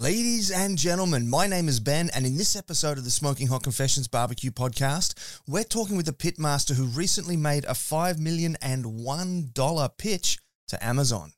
Ladies and gentlemen, my name is Ben, and in this episode of the Smoking Hot Confessions Barbecue podcast, we're talking with a pitmaster who recently made a $5 million and $1 pitch to Amazon.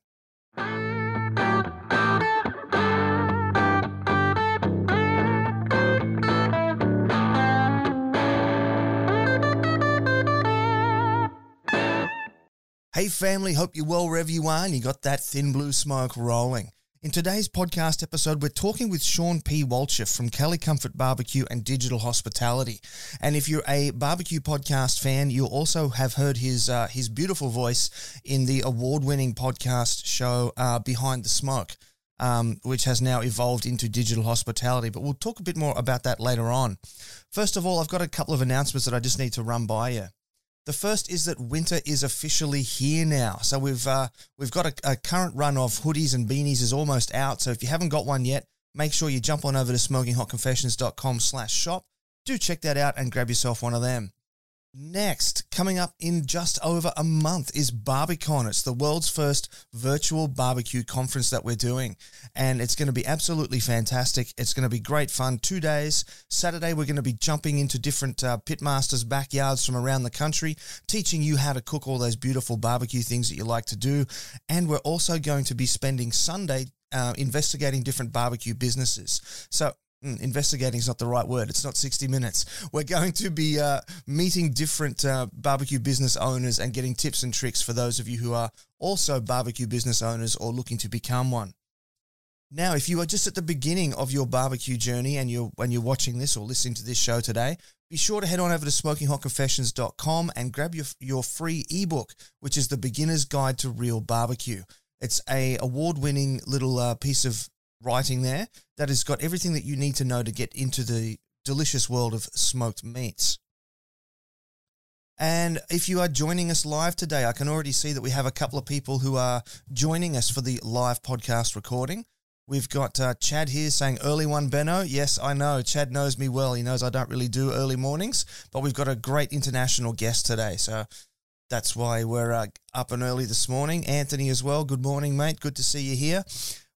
Hey family, hope you're well wherever you are and you got that thin blue smoke rolling. In today's podcast episode, we're talking with Shawn P. Walchef from Cali Comfort Barbecue and Digital Hospitality. And if you're a barbecue podcast fan, you'll also have heard his uh, his beautiful voice in the award-winning podcast show uh, Behind the Smoke, um, which has now evolved into Digital Hospitality. But we'll talk a bit more about that later on. First of all, I've got a couple of announcements that I just need to run by you. The first is that winter is officially here now. So we've uh, we've got a, a, current run of hoodies and beanies is almost out. So if you haven't got one yet, make sure you jump on over to smokinghotconfessions.com slash shop. Do check that out and grab yourself one of them. Next, coming up in just over a month is Barbicon. It's the world's first virtual barbecue conference that we're doing. And it's going to be absolutely fantastic. It's going to be great fun. Two days. Saturday, we're going to be jumping into different uh, pitmasters' backyards from around the country, teaching you how to cook all those beautiful barbecue things that you like to do. And we're also going to be spending Sunday uh, investigating different barbecue businesses. So Mm, investigating is not the right word. It's not 60 minutes. We're going to be uh, meeting different uh, barbecue business owners and getting tips and tricks for those of you who are also barbecue business owners or looking to become one. Now, if you are just at the beginning of your barbecue journey and you're when you're watching this or listening to this show today, be sure to head on over to smokinghotconfessions.com and grab your your free ebook, which is the Beginner's Guide to Real Barbecue. It's a award-winning little uh, piece of writing there that has got everything that you need to know to get into the delicious world of smoked meats. And if you are joining us live today, I can already see that we have a couple of people who are joining us for the live podcast recording. We've got uh, Chad here saying early one, Benno. Yes, I know. Chad knows me well. He knows I don't really do early mornings, but we've got a great international guest today. So that's why we're uh, up and early this morning. Anthony as well. Good morning, mate. Good to see you here.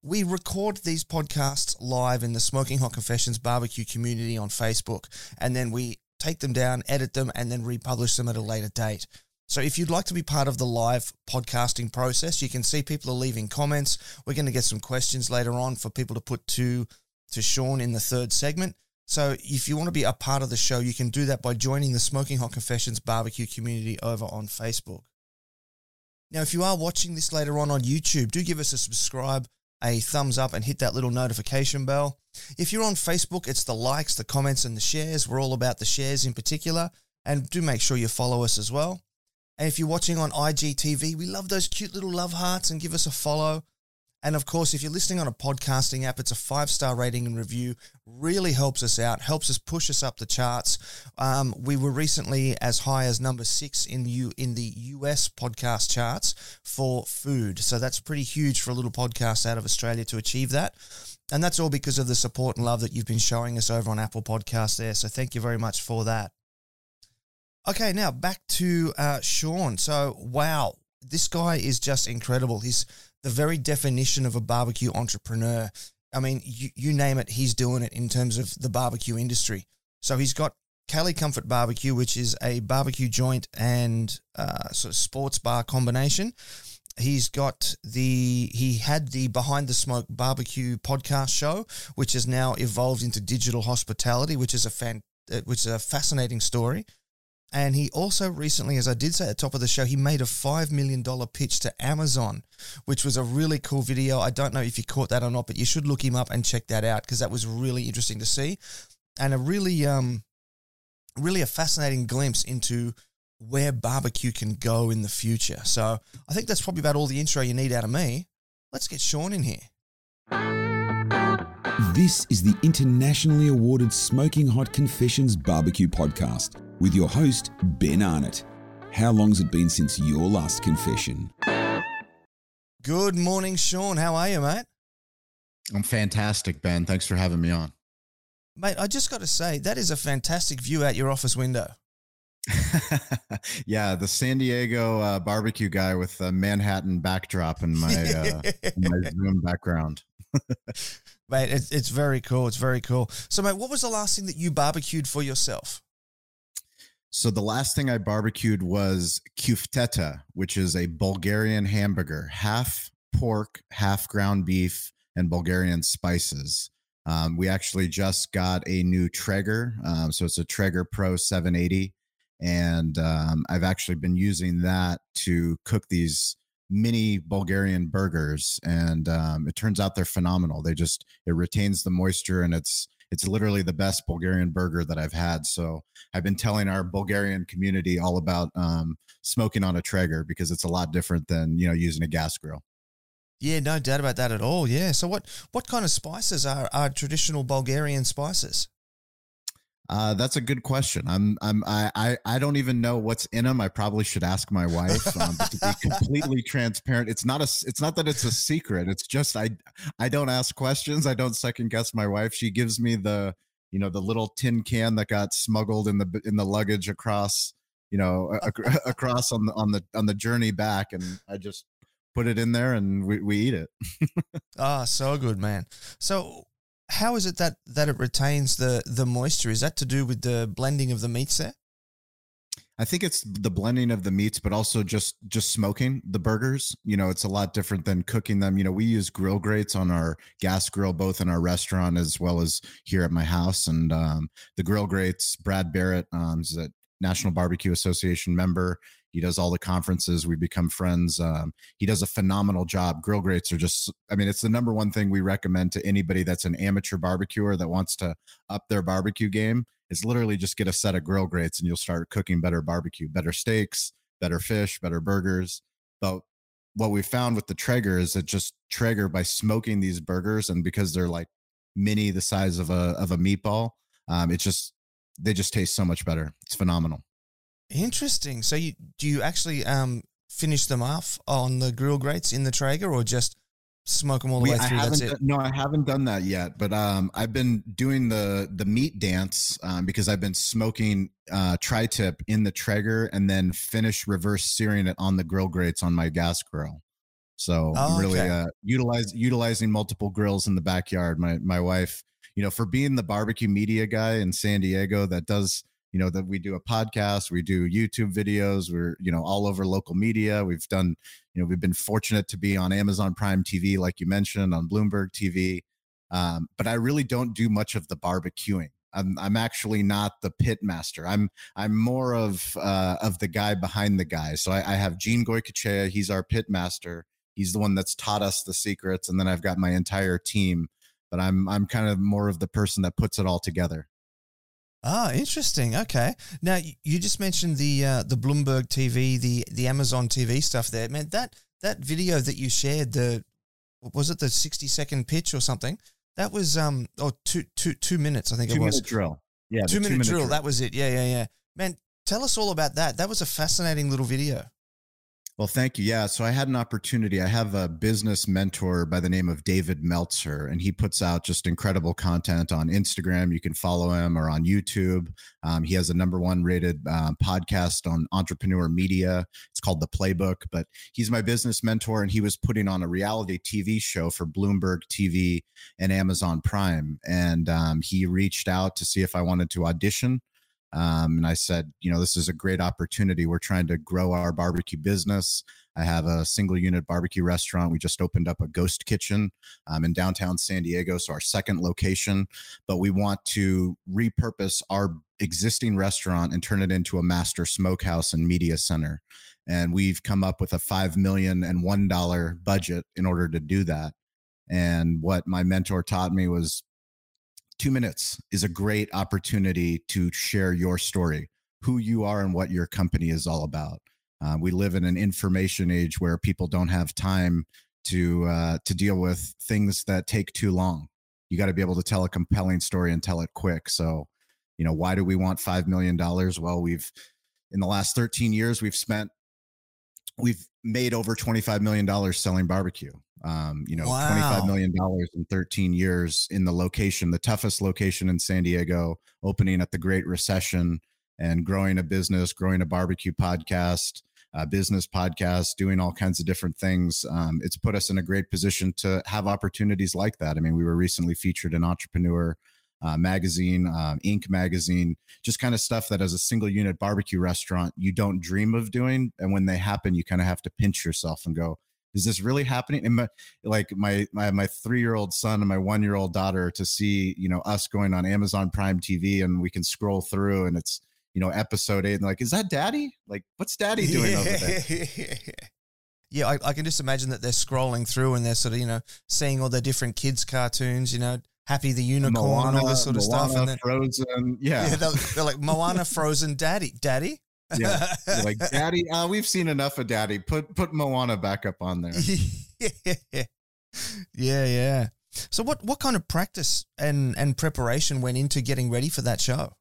We record these podcasts live in the Smoking Hot Confessions barbecue community on Facebook, and then we take them down, edit them, and then republish them at a later date. So if you'd like to be part of the live podcasting process, you can see people are leaving comments. We're going to get some questions later on for people to put to to Shawn in the third segment. So if you want to be a part of the show, you can do that by joining the Smoking Hot Confessions barbecue community over on Facebook. Now, if you are watching this later on on YouTube, do give us a subscribe a thumbs up and hit that little notification bell. If you're on Facebook, it's the likes, the comments, and the shares. We're all about the shares in particular. And do make sure you follow us as well. And if you're watching on IGTV, we love those cute little love hearts and give us a follow. And of course, if you're listening on a podcasting app, it's a five star rating and review. Really helps us out, helps us push us up the charts. Um, we were recently as high as number six in the in the US podcast charts for food. So that's pretty huge for a little podcast out of Australia to achieve that. And that's all because of the support and love that you've been showing us over on Apple Podcasts there. So thank you very much for that. Okay, now back to uh, Shawn. So, wow, this guy is just incredible. He's the very definition of a barbecue entrepreneur. I mean, you, you name it, he's doing it in terms of the barbecue industry. So he's got Cali Comfort Barbecue, which is a barbecue joint and uh, sort of sports bar combination. He's got the he had the Behind the Smoke Barbecue podcast show, which has now evolved into digital hospitality, which is a fan, uh, which is a fascinating story. And he also recently, as I did say at the top of the show, he made a $5 million pitch to Amazon, which was a really cool video. I don't know if you caught that or not, but you should look him up and check that out because that was really interesting to see. And a really, um, really a fascinating glimpse into where barbecue can go in the future. So I think that's probably about all the intro you need out of me. Let's get Shawn in here. This is the internationally awarded Smoking Hot Confessions Barbecue Podcast with your host, Ben Arnott. How long's it been since your last confession? Good morning, Shawn. How are you, mate? I'm fantastic, Ben. Thanks for having me on. Mate, I just got to say, that is a fantastic view out your office window. yeah, the San Diego uh, barbecue guy with the Manhattan backdrop in my uh, my Zoom background. Mate, it's, it's very cool. It's very cool. So, mate, what was the last thing that you barbecued for yourself? So the last thing I barbecued was kufteta, which is a Bulgarian hamburger, half pork, half ground beef, and Bulgarian spices. Um, we actually just got a new Traeger. Um, so it's a Traeger Pro 780. And um, I've actually been using that to cook these mini Bulgarian burgers. And um, it turns out they're phenomenal. They just, it retains the moisture and it's, it's literally the best Bulgarian burger that I've had. So I've been telling our Bulgarian community all about um, smoking on a Traeger because it's a lot different than, you know, using a gas grill. Yeah, no doubt about that at all. Yeah. So what what kind of spices are are traditional Bulgarian spices? Uh, that's a good question. I'm, I'm, I, I, I don't even know what's in them. I probably should ask my wife. Um, but to be completely transparent, it's not a, it's not that it's a secret. It's just I, I don't ask questions. I don't second guess my wife. She gives me the, you know, the little tin can that got smuggled in the in the luggage across, you know, across on the on the on the journey back, and I just put it in there and we, we eat it. Ah, oh, so good, man. So how is it that that it retains the the moisture? Is that to do with the blending of the meats there? I think it's the blending of the meats, but also just just smoking the burgers. You know, it's a lot different than cooking them. You know, we use grill grates on our gas grill, both in our restaurant as well as here at my house. And um, the grill grates, Brad Barrett um, is a National Barbecue Association member. He does all the conferences. We become friends. Um, he does a phenomenal job. Grill grates are just, I mean, it's the number one thing we recommend to anybody that's an amateur barbecuer that wants to up their barbecue game. Is literally just get a set of grill grates and you'll start cooking better barbecue, better steaks, better fish, better burgers. But what we found with the Traeger is that just Traeger by smoking these burgers and because they're like mini the size of a of a meatball, um, it just they just taste so much better. It's phenomenal. Interesting. So you do you actually um finish them off on the grill grates in the Traeger or just smoke them all the we, way through? That's it. No, I haven't done that yet, but um, I've been doing the the meat dance um, because I've been smoking uh, tri-tip in the Traeger and then finish reverse searing it on the grill grates on my gas grill. So oh, really okay. uh, utilize utilizing multiple grills in the backyard. My my wife, you know, for being the barbecue media guy in San Diego that does you know that we do a podcast we do youtube videos we're you know all over local media we've done you know we've been fortunate to be on amazon prime tv like you mentioned on bloomberg tv um, but i really don't do much of the barbecuing I'm, I'm actually not the pit master. I'm I'm more of uh, of the guy behind the guy. So I, I have Gene Goycochea. He's our pit master. He's the one that's taught us the secrets, and then I've got my entire team. But I'm I'm kind of more of the person that puts it all together. Ah, interesting. Okay. Now you just mentioned the uh, the Bloomberg TV, the the Amazon TV stuff there. Man, that that video that you shared, the was it the sixty second pitch or something? That was um or oh two two two minutes I think two it was. Minute drill. Yeah, two, minute, minute drill. drill. That was it. Yeah, yeah, yeah. Man, tell us all about that. That was a fascinating little video. Well, thank you. Yeah. So I had an opportunity. I have a business mentor by the name of David Meltzer, and he puts out just incredible content on Instagram. You can follow him or on YouTube. Um, he has a number one rated uh, podcast on entrepreneur media. It's called The Playbook, but he's my business mentor, and he was putting on a reality TV show for Bloomberg TV and Amazon Prime. And um, he reached out to see if I wanted to audition um, and I said, you know, this is a great opportunity. We're trying to grow our barbecue business. I have a single unit barbecue restaurant. We just opened up a ghost kitchen um, in downtown San Diego, so our second location. But we want to repurpose our existing restaurant and turn it into a master smokehouse and media center. And we've come up with a five million and one dollar budget in order to do that. And what my mentor taught me was two minutes is a great opportunity to share your story, who you are, and what your company is all about. Uh, we live in an information age where people don't have time to uh, to deal with things that take too long. You got to be able to tell a compelling story and tell it quick. So, you know, why do we want five million dollars? Well, we've in the last 13 years we've spent we've made over 25 million dollars selling barbecue um, you know, wow. $25 million in 13 years in the location, the toughest location in San Diego, opening at the Great Recession and growing a business, growing a barbecue podcast. uh, business podcast, doing all kinds of different things. Um, it's put us in a great position to have opportunities like that. I mean, we were recently featured in Entrepreneur uh, magazine, um, Inc. magazine, just kind of stuff that as a single unit barbecue restaurant you don't dream of doing, and when they happen, you kind of have to pinch yourself and go, "Is this really happening?" And my, like my my my three year old son and my one year old daughter to see you know us going on Amazon Prime TV and we can scroll through and it's you know episode eight and like, is that Daddy? Like, what's Daddy doing yeah. over there? yeah, I, I, can just imagine that they're scrolling through and they're sort of, you know, seeing all the different kids' cartoons, you know, Happy the Unicorn Moana, and all this sort of Moana, stuff. And then, Frozen, yeah. yeah they're, they're, like Moana, Frozen, Daddy, Daddy. Yeah, like Daddy. Uh, we've seen enough of Daddy. Put put Moana back up on there. yeah, yeah. So what what kind of practice and and preparation went into getting ready for that show?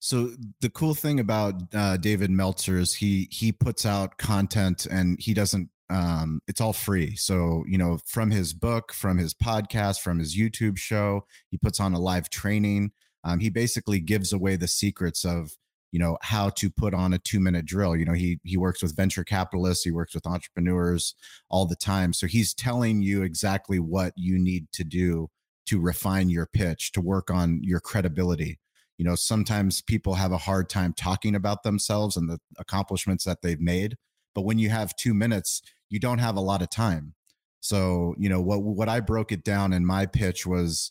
So the cool thing about uh, David Meltzer is he he puts out content and he doesn't um, it's all free. So, you know, from his book, from his podcast, from his YouTube show, he puts on a live training. Um, he basically gives away the secrets of, you know, how to put on a two minute drill. You know, he he works with venture capitalists, he works with entrepreneurs all the time. So he's telling you exactly what you need to do to refine your pitch, to work on your credibility. You know, sometimes people have a hard time talking about themselves and the accomplishments that they've made. But when you have two minutes, you don't have a lot of time. So, you know, what what I broke it down in my pitch was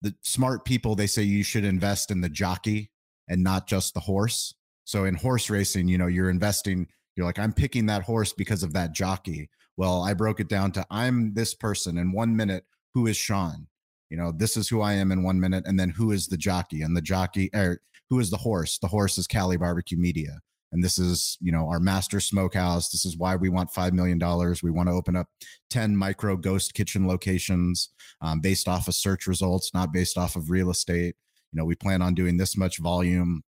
the smart people they say you should invest in the jockey and not just the horse. So in horse racing, you know, you're investing you're like I'm picking that horse because of that jockey. Well, I broke it down to I'm this person in 1 minute who is Shawn? You know, this is who I am in 1 minute and then who is the jockey? And the jockey or who is the horse? The horse is Cali Barbecue Media and this is you know our master smokehouse this is why we want $5 million we want to open up 10 micro ghost kitchen locations um, based off of search results not based off of real estate you know we plan on doing this much volume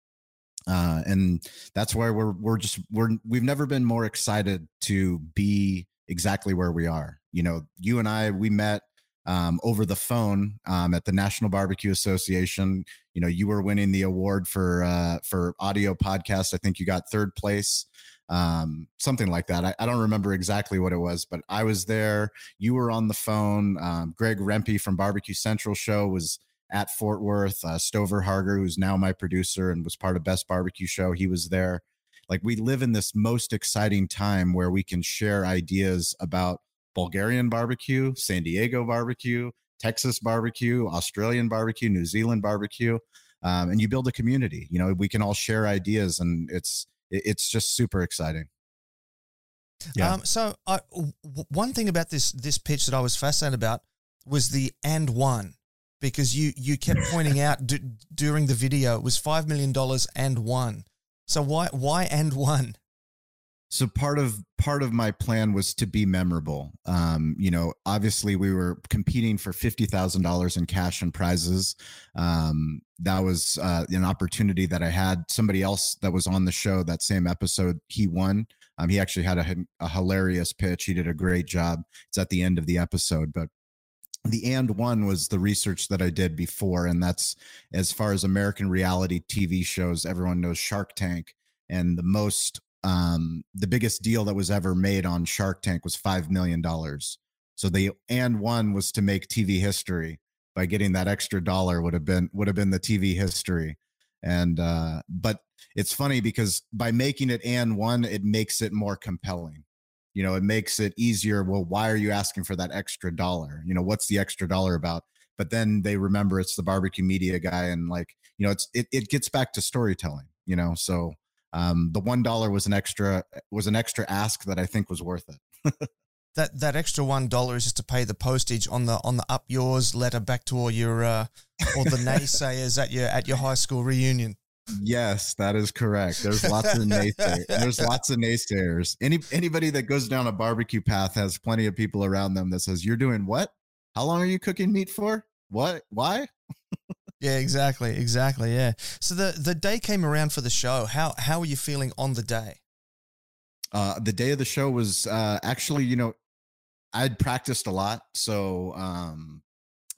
uh, and that's where we're we're just we're we've never been more excited to be exactly where we are you know you and i we met um, over the phone um, at the National Barbecue Association. You know, you were winning the award for uh, for audio podcast. I think you got third place, um, something like that. I, I, don't remember exactly what it was, but I was there. You were on the phone. Um, Greg Rempe from Barbecue Central Show was at Fort Worth. Uh, Stover Harger, who's now my producer and was part of Best Barbecue Show, he was there. Like we live in this most exciting time where we can share ideas about Bulgarian barbecue, San Diego barbecue, Texas barbecue, Australian barbecue, New Zealand barbecue, um, and you build a community. You know, we can all share ideas, and it's it's just super exciting. Yeah. Um, so, uh, one thing about this this pitch that I was fascinated about was the and one because you you kept pointing out d- during the video it was five million dollars and one. So why why and one? so part of part of my plan was to be memorable. Um, you know obviously we were competing for $50000 in cash and prizes. Um, that was uh, an opportunity that i had. Somebody else that was on the show that same episode he won. Um, he actually had a, a hilarious pitch. He did a great job. It's at the end of the episode but the and one was the research that I did before, and that's as far as American reality TV shows. Everyone knows Shark Tank, and the most um, the biggest deal that was ever made on Shark Tank was five million dollars. So the and one was to make TV history by getting that extra dollar would have been would have been the TV history. And uh, but it's funny because by making it and one, it makes it more compelling. You know, it makes it easier. Well, why are you asking for that extra dollar? You know, what's the extra dollar about? But then they remember it's the barbecue media guy, and like you know, it's it it gets back to storytelling. You know, so um, the one dollar was an extra was an extra ask that I think was worth it. that that extra one dollar is just to pay the postage on the on the up yours letter back to all your uh, all the naysayers at your at your high school reunion. Yes, that is correct. There's lots of naysayers. There's lots of naysayers. Any anybody that goes down a barbecue path has plenty of people around them that says, "You're doing what? How long are you cooking meat for? What? Why?" Yeah, exactly, exactly. Yeah. So the the day came around for the show. How how were you feeling on the day? Uh, the day of the show was uh, actually, you know, I'd practiced a lot, so um,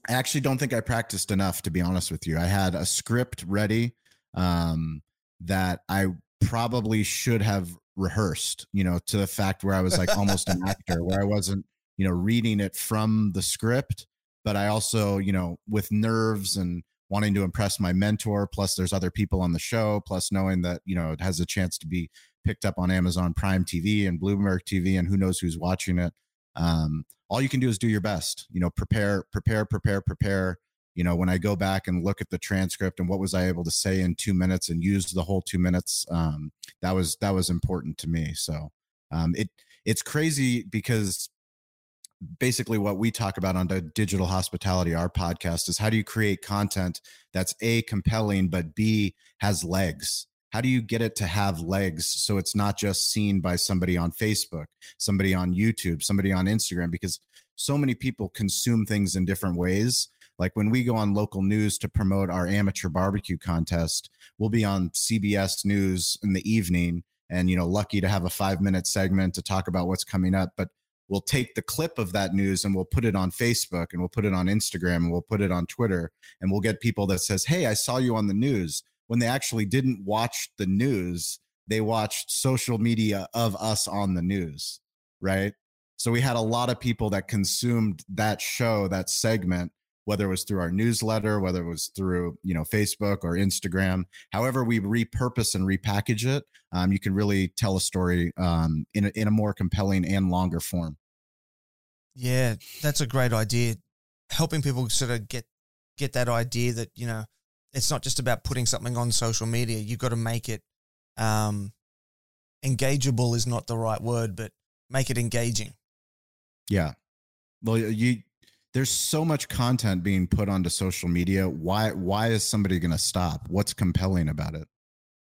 I actually don't think I practiced enough. To be honest with you, I had a script ready um, that I probably should have rehearsed, you know, to the fact where I was like almost an actor, where I wasn't, you know, reading it from the script, but I also, you know, with nerves and wanting to impress my mentor, plus there's other people on the show, plus knowing that, you know, it has a chance to be picked up on Amazon Prime TV and Bloomberg TV, and who knows who's watching it. Um, all you can do is do your best, you know, prepare, prepare, prepare, prepare you know when i go back and look at the transcript and what was i able to say in two minutes and use the whole two minutes um, that was that was important to me. So um, it it's crazy because basically what we talk about on the digital hospitality our podcast is how do you create content that's a compelling but b has legs? How do you get it to have legs so it's not just seen by somebody on facebook somebody on youtube somebody on instagram? Because so many people consume things in different ways like when we go on local news to promote our amateur barbecue contest, we'll be on CBS News in the evening and, you know, lucky to have a five minute segment to talk about what's coming up. But we'll take the clip of that news and we'll put it on Facebook and we'll put it on Instagram and we'll put it on Twitter and we'll get people that says, Hey, I saw you on the news when they actually didn't watch the news. They watched social media of us on the news. Right. So we had a lot of people that consumed that show, that segment whether it was through our newsletter, whether it was through you know Facebook or Instagram. However, we repurpose and repackage it, um, you can really tell a story um, in a, in a more compelling and longer form. Yeah, that's a great idea. Helping people sort of get get that idea that you know it's not just about putting something on social media. You've got to make it um, engageable is not the right word, but make it engaging. Yeah. Well, you there's so much content being put onto social media. Why why is somebody going to stop? What's compelling about it?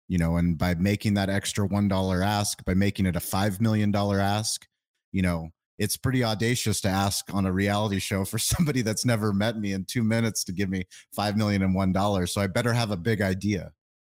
You know and by making that extra one dollar ask by making it a five million dollar ask you know it's pretty audacious to ask on a reality show for somebody that's never met me in two minutes to give me five million and one dollars so i better have a big idea.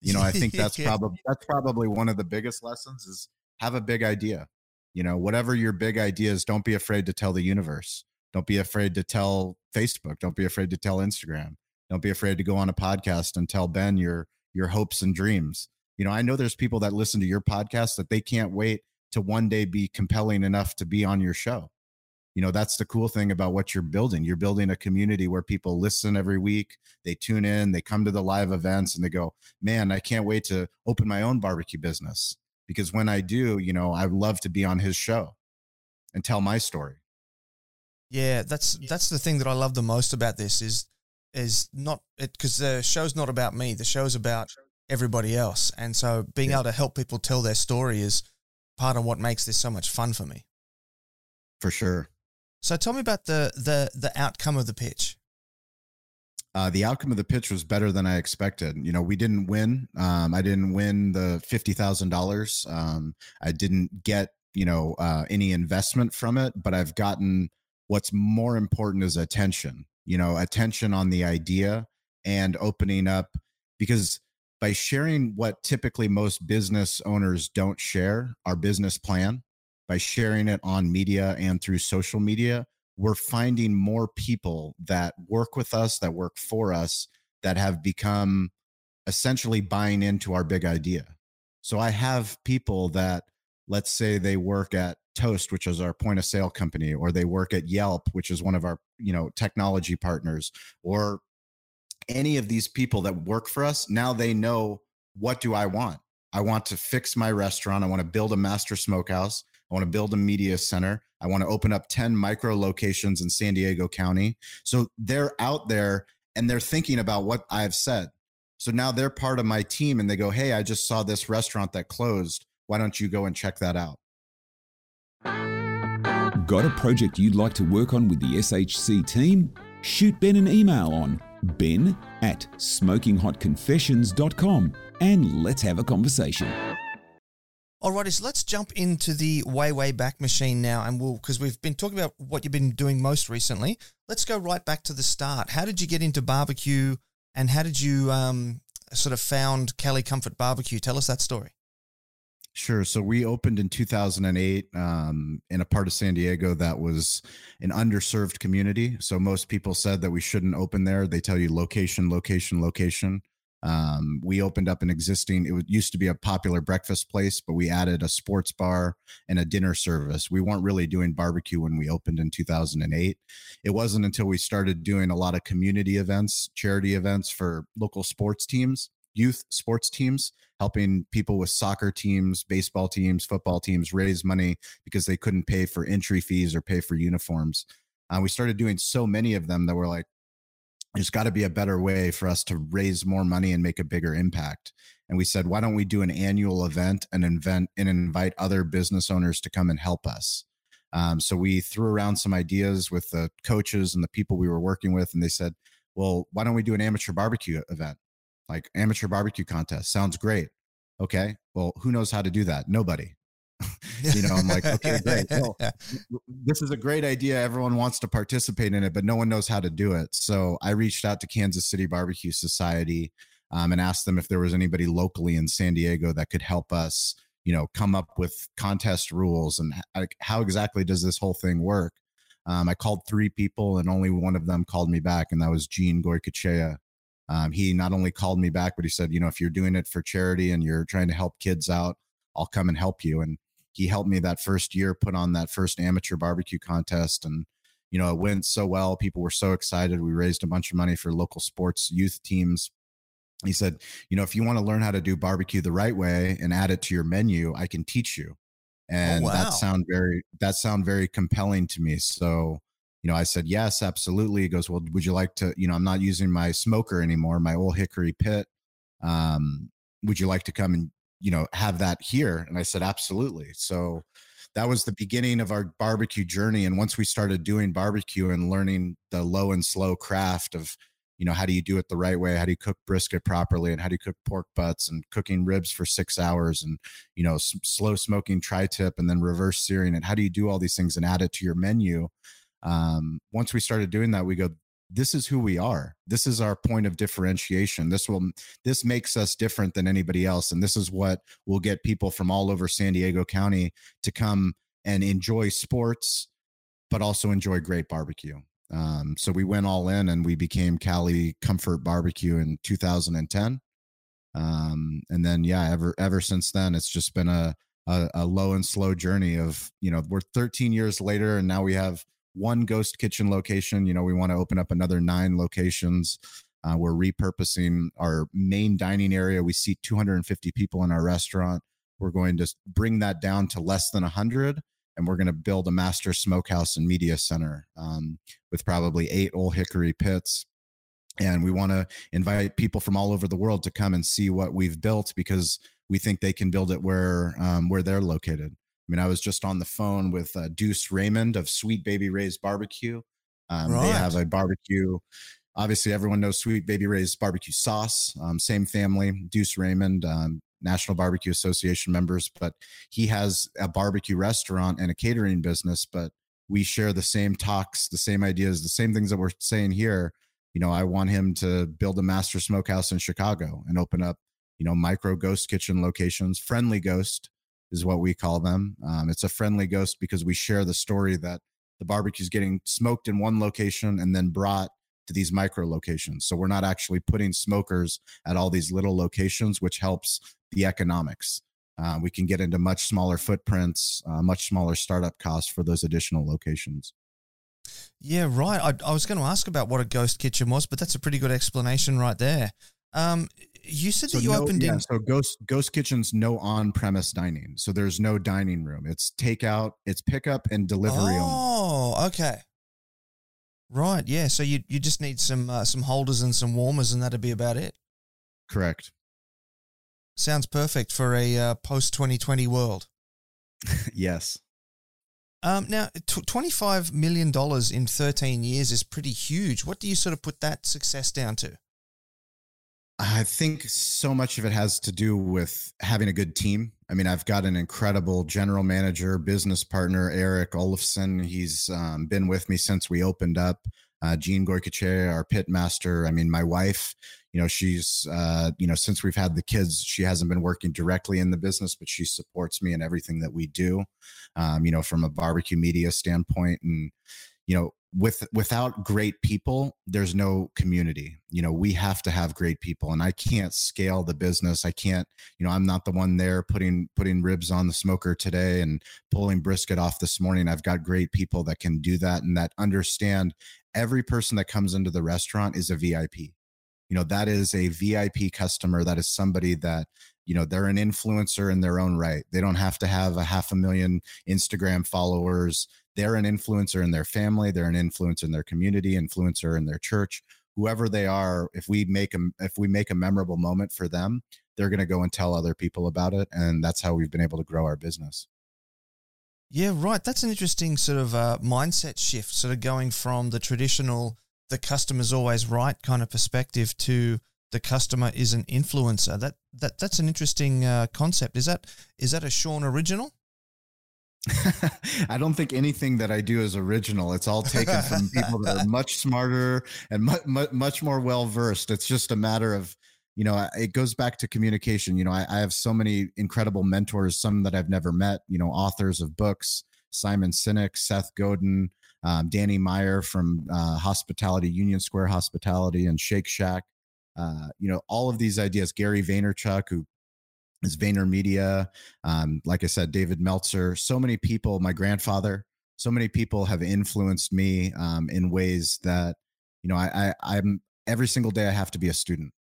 You know i think that's probably that's probably one of the biggest lessons is have a big idea. You know whatever your big idea is don't be afraid to tell the universe don't be afraid to tell Facebook. Don't be afraid to tell Instagram. Don't be afraid to go on a podcast and tell Ben your your hopes and dreams. You know, I know there's people that listen to your podcast that they can't wait to one day be compelling enough to be on your show. You know, that's the cool thing about what you're building. You're building a community where people listen every week, they tune in, they come to the live events and they go, "Man, I can't wait to open my own barbecue business." Because when I do, you know, I love to be on his show and tell my story. Yeah, that's that's the thing that I love the most about this is is not it because the show's not about me. The show's about everybody else, and so being yeah. able to help people tell their story is part of what makes this so much fun for me. For sure. So tell me about the the the outcome of the pitch. Uh, the outcome of the pitch was better than I expected. You know, we didn't win. Um, I didn't win the fifty thousand um, dollars. I didn't get you know uh, any investment from it, but I've gotten what's more important is attention you know attention on the idea and opening up because by sharing what typically most business owners don't share our business plan by sharing it on media and through social media we're finding more people that work with us that work for us that have become essentially buying into our big idea. So i have people that let's say they work at Toast, which is our point of sale company, or they work at Yelp, which is one of our, you know, technology partners, or any of these people that work for us, now they know what do I want? I want to fix my restaurant. I want to build a master smokehouse. I want to build a media center. I want to open up 10 micro locations in San Diego County. So they're out there and they're thinking about what I've said. So now they're part of my team and they go, Hey, I just saw this restaurant that closed. Why don't you go and check that out? Got a project you'd like to work on with the SHC team? Shoot Ben an email on ben at smokinghotconfessions.com and let's have a conversation. Alrighty, so let's jump into the way, way back machine now. And we'll, because we've been talking about what you've been doing most recently, let's go right back to the start. How did you get into barbecue and how did you um, sort of found Cali Comfort Barbecue? Tell us that story. Sure. So we opened in 2008 um, in a part of San Diego that was an underserved community. So most people said that we shouldn't open there. They tell you location, location, location. Um, we opened up an existing, it used to be a popular breakfast place, but we added a sports bar and a dinner service. We weren't really doing barbecue when we opened in 2008. It wasn't until we started doing a lot of community events, charity events for local sports teams, youth sports teams, helping people with soccer teams, baseball teams, football teams raise money because they couldn't pay for entry fees or pay for uniforms. Uh, we started doing so many of them that we're like, there's got to be a better way for us to raise more money and make a bigger impact. And we said, why don't we do an annual event and invent and invite other business owners to come and help us? Um, so we threw around some ideas with the coaches and the people we were working with, and they said, well, why don't we do an amateur barbecue event? Like amateur barbecue contest. Sounds great. Okay. Well, who knows how to do that? Nobody you know, I'm like, okay, great. Well, this is a great idea. Everyone wants to participate in it, but no one knows how to do it. So I reached out to Kansas City Barbecue Society um, and asked them if there was anybody locally in San Diego that could help us, you know, come up with contest rules and how exactly does this whole thing work. Um, I called three people and only one of them called me back, and that was Gene Goycochea. Um, he not only called me back, but he said, you know, if you're doing it for charity and you're trying to help kids out, I'll come and help you. And he helped me that first year put on that first amateur barbecue contest. And you know it went so well. People were so excited. We raised a bunch of money for local sports youth teams. He said you know if you want to learn how to do barbecue the right way and add it to your menu i can teach you. Oh, and oh, wow. that sound very that sound very compelling to me. So you know i said yes absolutely. He goes well would you like to you know i'm not using my smoker anymore my old hickory pit. Um would you like to come and you know have that here? And i said absolutely. So that was the beginning of our barbecue journey and once we started doing barbecue and learning the low and slow craft of you know how do you do it the right way? How do you cook brisket properly and how do you cook pork butts and cooking ribs for six hours and you know s- slow smoking tri-tip and then reverse searing and how do you do all these things and add it to your menu um, once we started doing that we go this is who we are. This is our point of differentiation. This will this makes us different than anybody else and this is what will get people from all over san diego county to come and enjoy sports but also enjoy great barbecue. Um, so we went all in and we became cali comfort barbecue in 2010 um, and then yeah ever ever since then it's just been a, a a low and slow journey of you know we're 13 years later and now we have one ghost kitchen location. You know, we want to open up another nine locations. Uh, we're repurposing our main dining area. We seat 250 people in our restaurant. We're going to bring that down to less than 100, and we're going to build a master smokehouse and media center um, with probably eight old hickory pits. And we want to invite people from all over the world to come and see what we've built because we think they can build it where um, where they're located. I mean, I was just on the phone with uh, Deuce Raymond of Sweet Baby Ray's Barbecue. Um, right. They have a barbecue. Obviously, everyone knows Sweet Baby Ray's barbecue sauce. Um, same family, Deuce Raymond, um, National Barbecue Association members, but he has a barbecue restaurant and a catering business. But we share the same talks, the same ideas, the same things that we're saying here. You know, I want him to build a master smokehouse in Chicago and open up, you know, micro ghost kitchen locations, friendly ghost is what we call them. Um, it's a friendly ghost because we share the story that the barbecue is getting smoked in one location and then brought to these micro locations. So we're not actually putting smokers at all these little locations, which helps the economics. Uh, we can get into much smaller footprints, uh, much smaller startup costs for those additional locations. Yeah, right. I, I was going to ask about what a ghost kitchen was, but that's a pretty good explanation right there. Um, you said so that you no, opened yeah, in. So ghost ghost kitchens no on premise dining. So there's no dining room. It's takeout. It's pickup and delivery. Oh, only. okay. Right. Yeah. So you you just need some uh, some holders and some warmers, and that'd be about it. Correct. Sounds perfect for a uh, post 2020 world. yes. Um, now, t- $25 million in 13 years is pretty huge. What do you sort of put that success down to? I think so much of it has to do with having a good team. I mean, I've got an incredible general manager, business partner, Eric Olafson. He's um, been with me since we opened up. Uh, Gene Goycochea, our pit master. I mean, my wife, you know, she's, uh, you know, since we've had the kids, she hasn't been working directly in the business, but she supports me in everything that we do, um, you know, from a barbecue media standpoint. And, you know, with without great people there's no community. You know we have to have great people and i can't scale the business. I can't you know i'm not the one there putting putting ribs on the smoker today and pulling brisket off this morning. I've got great people that can do that and that understand every person that comes into the restaurant is a vip you know that is a vip customer. That is somebody that you know they're an influencer in their own right. They don't have to have a half a million instagram followers. They're an influencer in their family. They're an influencer in their community influencer in their church. Whoever they are if we make them if we make a memorable moment for them they're going to go and tell other people about it and that's how we've been able to grow our business. Yeah right. That's an interesting sort of uh, mindset shift sort of going from the traditional the customer's always right kind of perspective to the customer is an influencer that that that's an interesting uh, concept is that is that a shawn original I don't think anything that I do is original. It's all taken from people that are much smarter and much, much more well versed. It's just a matter of, you know, it goes back to communication. You know, I, I, have so many incredible mentors, some that I've never met, you know, authors of books, Simon Sinek, Seth Godin, um, Danny Meyer from uh, Hospitality, Union Square Hospitality, and Shake Shack. Uh, you know, all of these ideas, Gary Vaynerchuk, who is VaynerMedia. Um, like I said, David Meltzer. So many people, my grandfather, so many people have influenced me um, in ways that, you know, I, I, I'm every single day I have to be a student.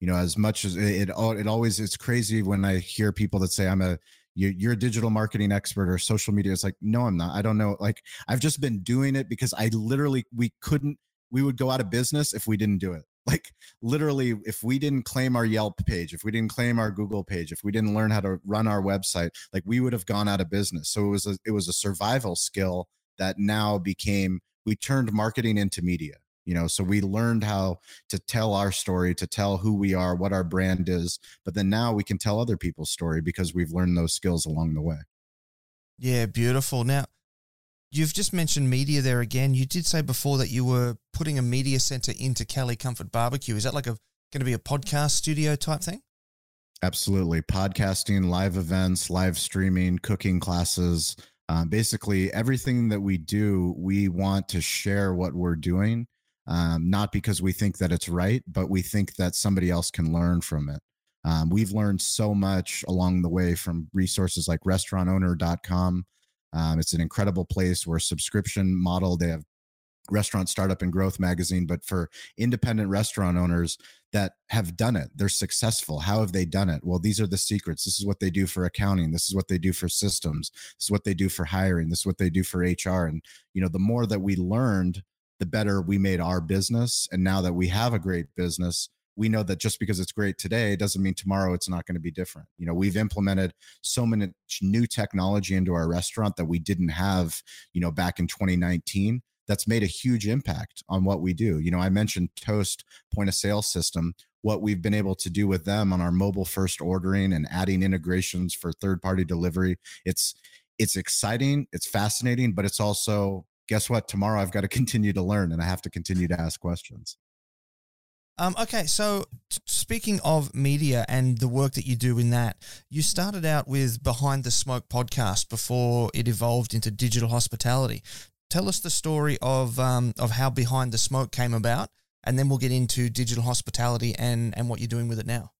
You know, as much as it, it, it always, it's crazy when I hear people that say I'm a, you're a digital marketing expert or social media. It's like, no, I'm not. I don't know. Like, I've just been doing it because I literally, we couldn't, we would go out of business if we didn't do it like literally if we didn't claim our yelp page if we didn't claim our google page if we didn't learn how to run our website like we would have gone out of business. So it was a, it was a survival skill that now became we turned marketing into media you know? So we learned how to tell our story to tell who we are what our brand is but then now we can tell other people's story because we've learned those skills along the way. Yeah beautiful. Now You've just mentioned media there again. You did say before that you were putting a media center into Cali Comfort Barbecue. Is that like a going to be a podcast studio type thing? Absolutely. Podcasting, live events, live streaming, cooking classes. Uh, basically, everything that we do, we want to share what we're doing, um, not because we think that it's right, but we think that somebody else can learn from it. Um, we've learned so much along the way from resources like restaurantowner.com um, it's an incredible place where subscription model. They have restaurant startup and growth magazine, but for independent restaurant owners that have done it, they're successful. How have they done it? Well, these are the secrets. This is what they do for accounting. This is what they do for systems. This is what they do for hiring. This is what they do for HR. And you know, the more that we learned, the better we made our business. And now that we have a great business, we know that just because it's great today doesn't mean tomorrow it's not going to be different. You know, we've implemented so many new technology into our restaurant that we didn't have, you know, back in 2019 that's made a huge impact on what we do. You know, I mentioned Toast point of sale system, what we've been able to do with them on our mobile first ordering and adding integrations for third party delivery. It's it's exciting, it's fascinating, but it's also guess what? Tomorrow I've got to continue to learn and I have to continue to ask questions. Um, okay, so t- speaking of media and the work that you do in that, you started out with Behind the Smoke podcast before it evolved into digital hospitality. Tell us the story of um, of how Behind the Smoke came about, and then we'll get into digital hospitality and and what you're doing with it now.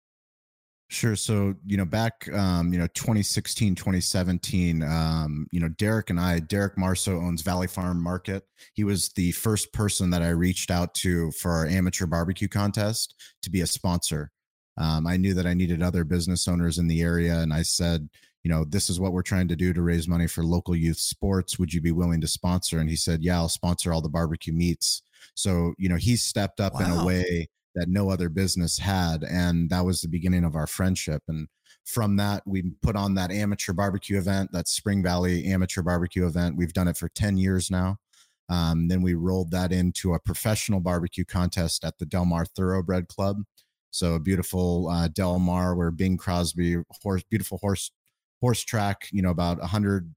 Sure. So, you know, back, um, you know, 2016, 2017, um, you know, Derek and I, Derek Marso owns Valley Farm Market. He was the first person that I reached out to for our amateur barbecue contest to be a sponsor. Um, I knew that I needed other business owners in the area. And I said, you know, this is what we're trying to do to raise money for local youth sports. Would you be willing to sponsor? And he said, yeah, I'll sponsor all the barbecue meats. So, you know, he stepped up wow. in a way that no other business had. And that was the beginning of our friendship. And from that, we put on that amateur barbecue event, that Spring Valley amateur barbecue event. We've done it for 10 years now. Um, then we rolled that into a professional barbecue contest at the Del Mar Thoroughbred Club. So a beautiful uh, Del Mar where Bing Crosby horse, beautiful horse horse track, you know, about 100,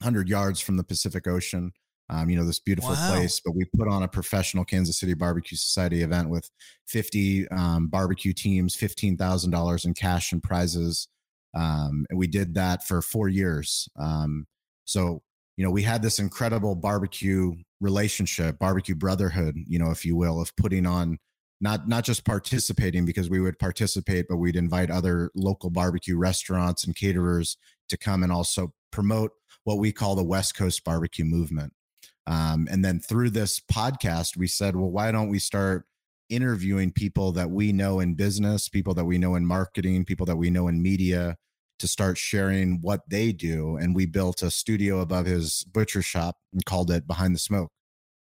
100 yards from the Pacific Ocean um, you know, this beautiful wow. place. But we put on a professional Kansas City Barbecue Society event with 50 um, barbecue teams, $15,000 in cash and prizes. Um, and we did that for four years. Um, so, you know, we had this incredible barbecue relationship, barbecue brotherhood, you know, if you will, of putting on not not just participating because we would participate, but we'd invite other local barbecue restaurants and caterers to come and also promote what we call the West Coast barbecue movement. Um, and then through this podcast, we said, well, why don't we start interviewing people that we know in business, people that we know in marketing, people that we know in media to start sharing what they do. And we built a studio above his butcher shop and called it Behind the Smoke.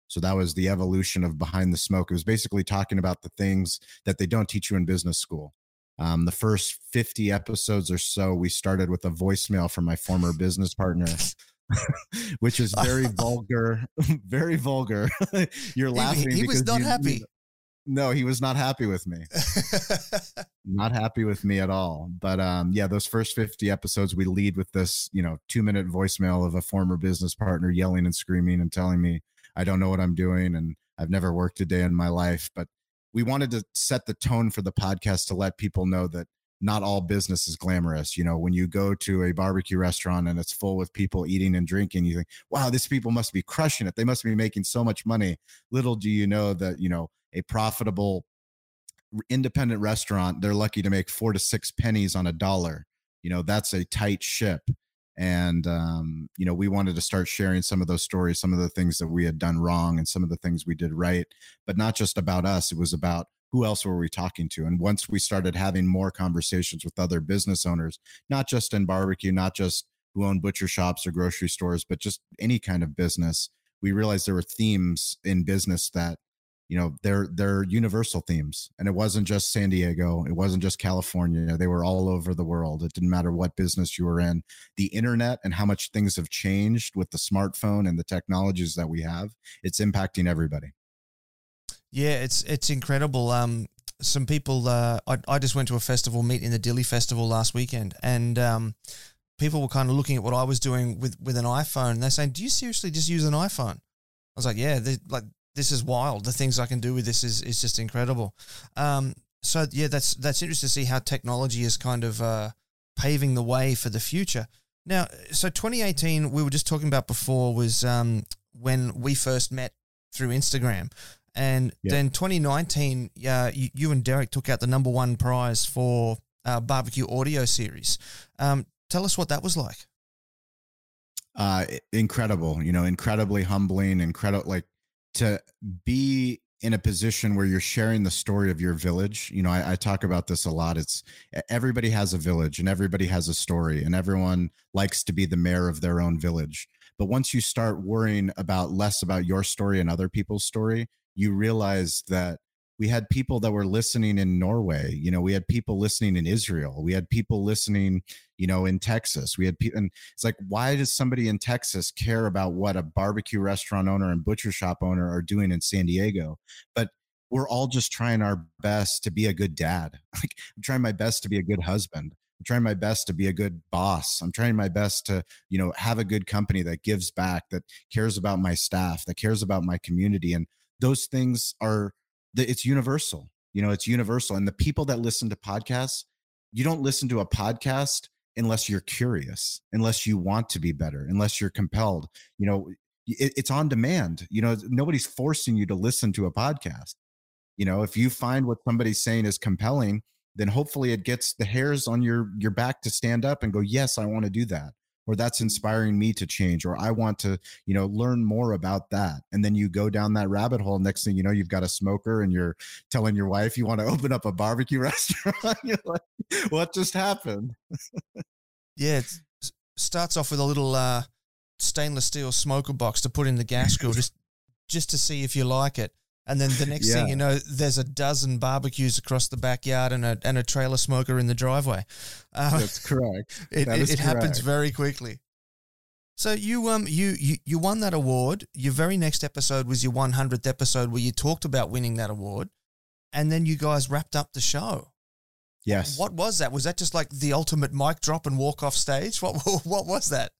So that was the evolution of Behind the Smoke. It was basically talking about the things that they don't teach you in business school. Um, the first 50 episodes or so, we started with a voicemail from my former business partner. which is very vulgar, very vulgar. You're laughing. He, he was not you, happy. You, no, he was not happy with me. not happy with me at all. But um, yeah, those first 50 episodes, we lead with this, you know, two minute voicemail of a former business partner yelling and screaming and telling me I don't know what I'm doing and I've never worked a day in my life. But we wanted to set the tone for the podcast to let people know that not all business is glamorous. You know, when you go to a barbecue restaurant and it's full with people eating and drinking, you think, wow, these people must be crushing it. They must be making so much money. Little do you know that, you know, a profitable independent restaurant, they're lucky to make four to six pennies on a dollar. You know, that's a tight ship. And, um, you know, we wanted to start sharing some of those stories, some of the things that we had done wrong and some of the things we did right, but not just about us. It was about who else were we talking to? And once we started having more conversations with other business owners, not just in barbecue, not just who own butcher shops or grocery stores, but just any kind of business, we realized there were themes in business that you know they're they're universal themes. And it wasn't just san diego. It wasn't just california. They were all over the world. It didn't matter what business you were in. The internet and how much things have changed with the smartphone and the technologies that we have it's impacting everybody yeah it's it's incredible um some people uh i, I just went to a festival meet in the Dilly festival last weekend and um people were kind of looking at what i was doing with with an iphone they're saying do you seriously just use an iphone I was like, yeah, like this is wild. The things I can do with this is is just incredible. Um, so yeah, that's that's interesting to see how technology is kind of uh, paving the way for the future. Now, so 2018, we were just talking about before was um, when we first met through Instagram, and yeah. then 2019, uh, you, you, and Derek took out the number one prize for uh, barbecue audio series. Um, tell us what that was like. Uh, incredible, you know, incredibly humbling, incredible. Like to be in a position where you're sharing the story of your village you know I, I, talk about this a lot it's everybody has a village and everybody has a story and everyone likes to be the mayor of their own village but once you start worrying about less about your story and other people's story you realize that we had people that were listening in Norway. You know, we had people listening in Israel. We had people listening, you know, in Texas. We had people, and it's like, why does somebody in Texas care about what a barbecue restaurant owner and butcher shop owner are doing in San Diego? But we're all just trying our best to be a good dad. Like, I'm trying my best to be a good husband. I'm trying my best to be a good boss. I'm trying my best to, you know, have a good company that gives back, that cares about my staff, that cares about my community. And those things are it's universal. You know, it's universal. And the people that listen to podcasts, you don't listen to a podcast unless you're curious, unless you want to be better, unless you're compelled. You know, it, it's on demand. You know, nobody's forcing you to listen to a podcast. You know, if you find what somebody's saying is compelling, then hopefully it gets the hairs on your your back to stand up and go, "Yes, I want to do that." Or that's inspiring me to change or i want to you know learn more about that. And then you go down that rabbit hole next thing you know you've got a smoker and you're telling your wife you want to open up a barbecue restaurant. You're like what just happened? Yeah it starts off with a little uh, stainless steel smoker box to put in the gas grill just just to see if you like it and then the next yeah. thing you know, there's a dozen barbecues across the backyard and a and a trailer smoker in the driveway. Uh, That's correct. It, that it, it happens very quickly. So you um you, you you won that award. Your very next episode was your 100th episode where you talked about winning that award, and then you guys wrapped up the show. Yes. What was that? Was that just like the ultimate mic drop and walk off stage? What what was that?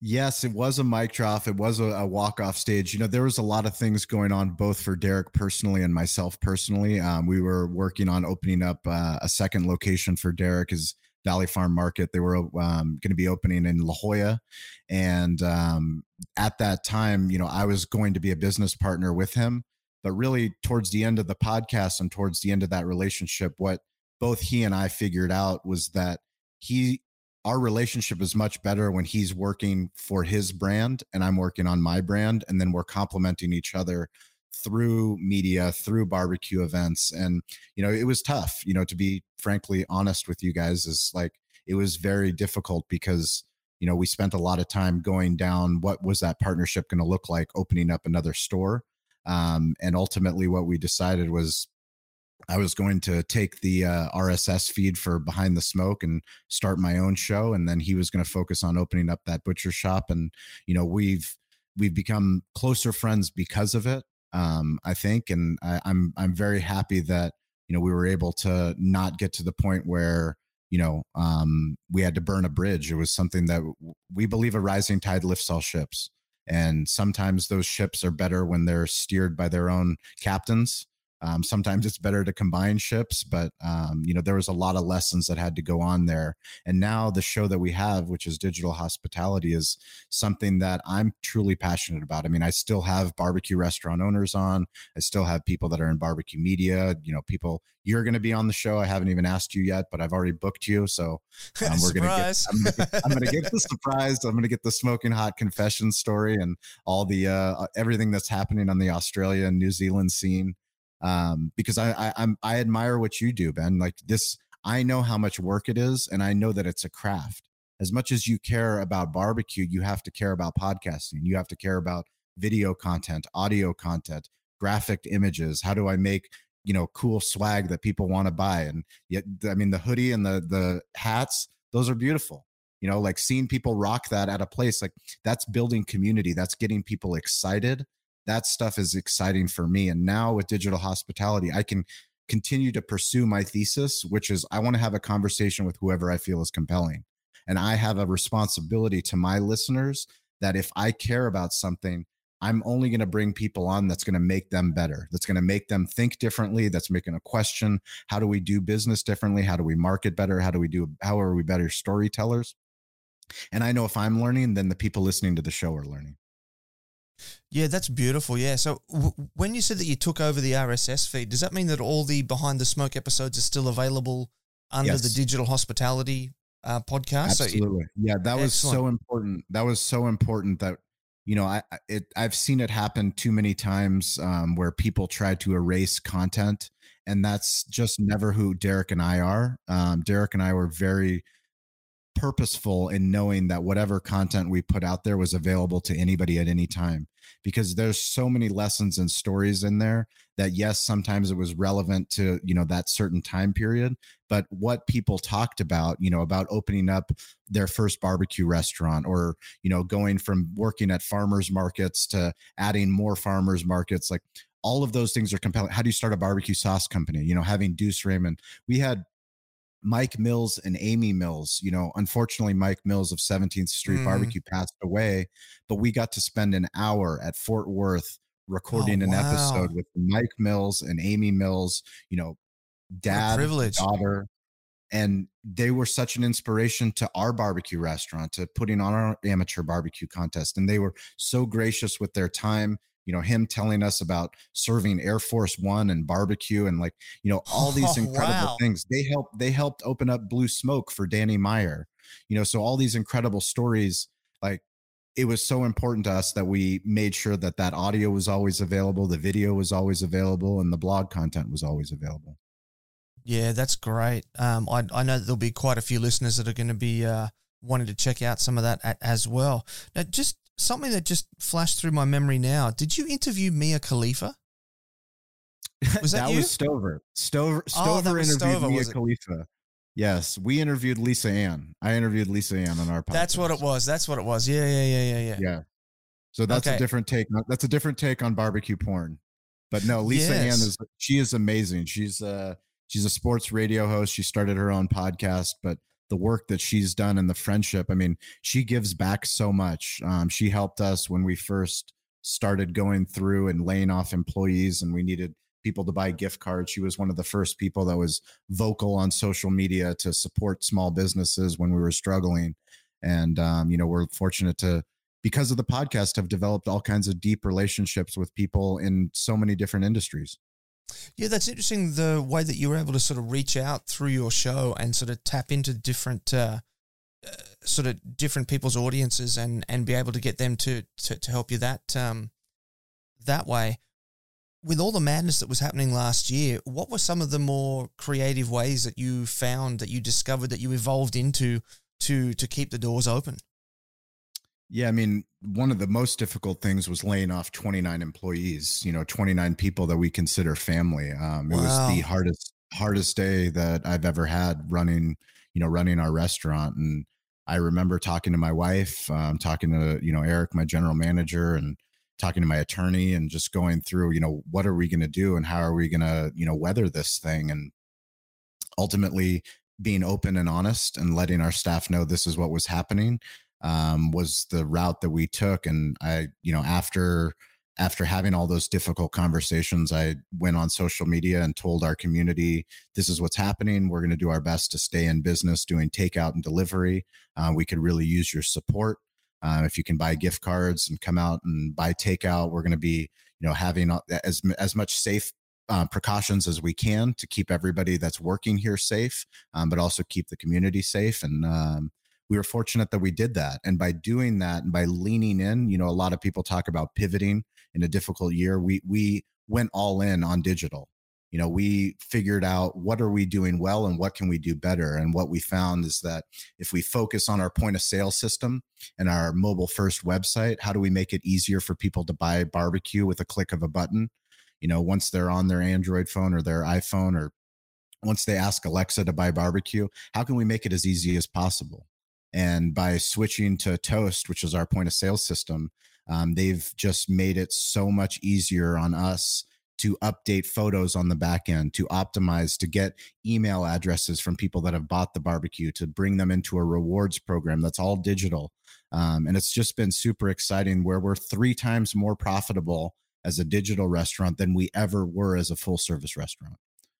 Yes, it was a mic drop. It was a, a walk off stage. You know, there was a lot of things going on both for Derek personally and myself personally. Um, we were working on opening up uh, a second location for Derek. His Valley Farm Market. They were um, going to be opening in La Jolla, and um, at that time, you know, I was going to be a business partner with him. But really, towards the end of the podcast and towards the end of that relationship, what both he and I figured out was that he our relationship is much better when he's working for his brand and I'm working on my brand and then we're complementing each other through media through barbecue events and you know it was tough you know to be frankly honest with you guys is like it was very difficult because you know we spent a lot of time going down what was that partnership going to look like opening up another store um, and ultimately what we decided was I was going to take the uh, RSS feed for Behind the Smoke and start my own show, and then he was going to focus on opening up that butcher shop. And you know, we've we've become closer friends because of it. Um, I think, and I, I'm I'm very happy that you know we were able to not get to the point where you know um, we had to burn a bridge. It was something that we believe a rising tide lifts all ships, and sometimes those ships are better when they're steered by their own captains um, sometimes it's better to combine ships, but um, you know there was a lot of lessons that had to go on there. And now the show that we have, which is digital hospitality, is something that I'm truly passionate about. I mean, I still have barbecue restaurant owners on. I still have people that are in barbecue media. You know, people you're going to be on the show. I haven't even asked you yet, but I've already booked you. So um, we're going to get. I'm going to get the surprise. I'm going to get the smoking hot confession story and all the uh, everything that's happening on the Australia and New Zealand scene um, because I, I I'm I admire what you do, Ben. Like this, I know how much work it is, and I know that it's a craft. As much as you care about barbecue, you have to care about podcasting. You have to care about video content, audio content, graphic images. How do I make you know cool swag that people want to buy? And yet, I mean, the hoodie and the the hats, those are beautiful you know like seeing people rock that at a place like that's building community that's getting people excited that stuff is exciting for me. And now with digital hospitality, I can continue to pursue my thesis, which is I want to have a conversation with whoever I feel is compelling. And I have a responsibility to my listeners that if I care about something, I'm only going to bring people on that's going to make them better, that's going to make them think differently, that's making a question. How do we do business differently? How do we market better? How do we do, how are we better storytellers? And I know if I'm learning, then the people listening to the show are learning. Yeah, that's beautiful. Yeah. So w- when you said that you took over the RSS feed, does that mean that all the Behind the Smoke episodes are still available under yes. the Digital Hospitality uh, podcast? Absolutely. So yeah, that was so important. That was so important that you know I it I've seen it happen too many times um, where people try to erase content, and that's just never who Derek and I are. Um, Derek and I were very purposeful in knowing that whatever content we put out there was available to anybody at any time. Because there's so many lessons and stories in there that yes sometimes it was relevant to you know that certain time period but what people talked about you know about opening up their first barbecue restaurant or you know going from working at farmers markets to adding more farmers markets like all of those things are compelling. How do you start a barbecue sauce company? You know having deuce raymond. We had Mike Mills and Amy Mills. You know, unfortunately, Mike Mills of 17th Street mm. Barbecue passed away, but we got to spend an hour at Fort Worth recording oh, an wow. episode with Mike Mills and Amy Mills, you know, dad, daughter. And they were such an inspiration to our barbecue restaurant, to putting on our amateur barbecue contest. And they were so gracious with their time you know him telling us about serving air force one and barbecue and like you know all these oh, incredible wow. things. They helped they helped open up blue smoke for danny meyer you know so all these incredible stories like it was so important to us that we made sure that that audio was always available the video was always available and the blog content was always available. Yeah that's great. Um, I, I know there'll be quite a few listeners that are going to be uh, wanting to check out some of that as well. Now just something that just flashed through my memory now. Did you interview Mia Khalifa? Was that, that was Stover. Stover oh, Stover oh, interviewed Stover, Mia Khalifa. Yes, we interviewed Lisa Ann. I interviewed Lisa Ann on our podcast. That's what it was. That's what it was. Yeah, yeah, yeah, yeah, yeah. Yeah. So that's okay. a different take. That's a different take on barbecue porn. But no, Lisa yes. Ann is she is amazing. She's uh she's a sports radio host. She started her own podcast, but the work that she's done and the friendship. I mean, she gives back so much. Um, she helped us when we first started going through and laying off employees, and we needed people to buy gift cards. She was one of the first people that was vocal on social media to support small businesses when we were struggling. And, um, you know, we're fortunate to, because of the podcast, have developed all kinds of deep relationships with people in so many different industries. Yeah, that's interesting. The way that you were able to sort of reach out through your show and sort of tap into different, uh, uh, sort of different people's audiences and and be able to get them to to, to help you that um, that way. With all the madness that was happening last year, what were some of the more creative ways that you found that you discovered that you evolved into to to keep the doors open? Yeah, I mean, one of the most difficult things was laying off 29 employees, you know, 29 people that we consider family. Um, it wow. was the hardest hardest day that I've ever had running, you know, running our restaurant and I remember talking to my wife, um, talking to, you know, Eric, my general manager and talking to my attorney and just going through, you know, what are we going to do and how are we going to, you know, weather this thing and ultimately being open and honest and letting our staff know this is what was happening um, was the route that we took. And I, you know, after after having all those difficult conversations, I went on social media and told our community, this is what's happening. We're going to do our best to stay in business doing takeout and delivery. Uh, we could really use your support. Uh, if you can buy gift cards and come out and buy takeout, we're going to be, you know, having as as much safe uh, precautions as we can to keep everybody that's working here safe, um, but also keep the community safe. And um, we were fortunate that we did that. And by doing that and by leaning in, you know, a lot of people talk about pivoting in a difficult year. We we went all in on digital. You know, we figured out what are we doing well and what can we do better. And what we found is that if we focus on our point of sale system and our mobile first website, how do we make it easier for people to buy barbecue with a click of a button? You know, once they're on their Android phone or their iPhone or once they ask Alexa to buy barbecue, how can we make it as easy as possible? And by switching to Toast, which is our point of sale system, um, they've just made it so much easier on us to update photos on the back end, to optimize, to get email addresses from people that have bought the barbecue, to bring them into a rewards program that's all digital. Um, and it's just been super exciting where we're three times more profitable as a digital restaurant than we ever were as a full service restaurant.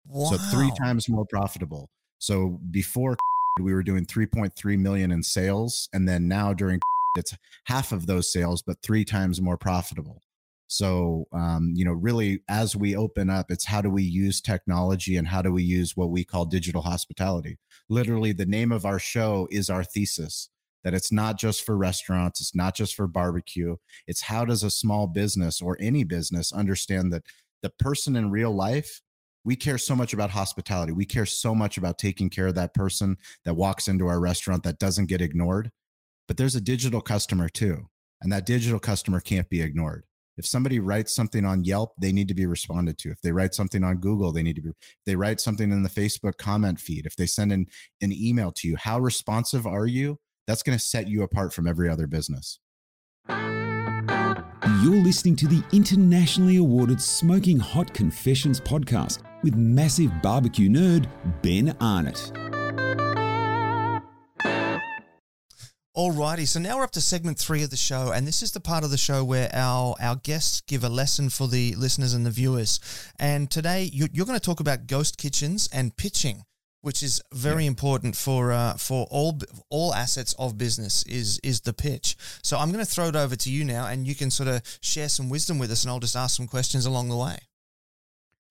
Wow. So three times more profitable. So before we were doing 3.3 million in sales and then now during it's half of those sales but three times more profitable. So um, you know really as we open up it's how do we use technology and how do we use what we call digital hospitality? Literally the name of our show is our thesis that it's not just for restaurants it's not just for barbecue it's how does a small business or any business understand that the person in real life we care so much about hospitality. We care so much about taking care of that person that walks into our restaurant that doesn't get ignored. But there's a digital customer too, and that digital customer can't be ignored. If somebody writes something on Yelp, they need to be responded to. If they write something on Google, they need to be. They write something in the Facebook comment feed, if they send an, an email to you, how responsive are you? That's going to set you apart from every other business. You're listening to the internationally awarded Smoking Hot Confessions podcast with massive barbecue nerd Ben Arnott. Alrighty, so now we're up to segment three of the show, and this is the part of the show where our, our guests give a lesson for the listeners and the viewers. And today you're, you're going to talk about ghost kitchens and pitching, which is very yeah. important for uh, for all all assets of business is is the pitch. So I'm going to throw it over to you now, and you can sort of share some wisdom with us, and I'll just ask some questions along the way.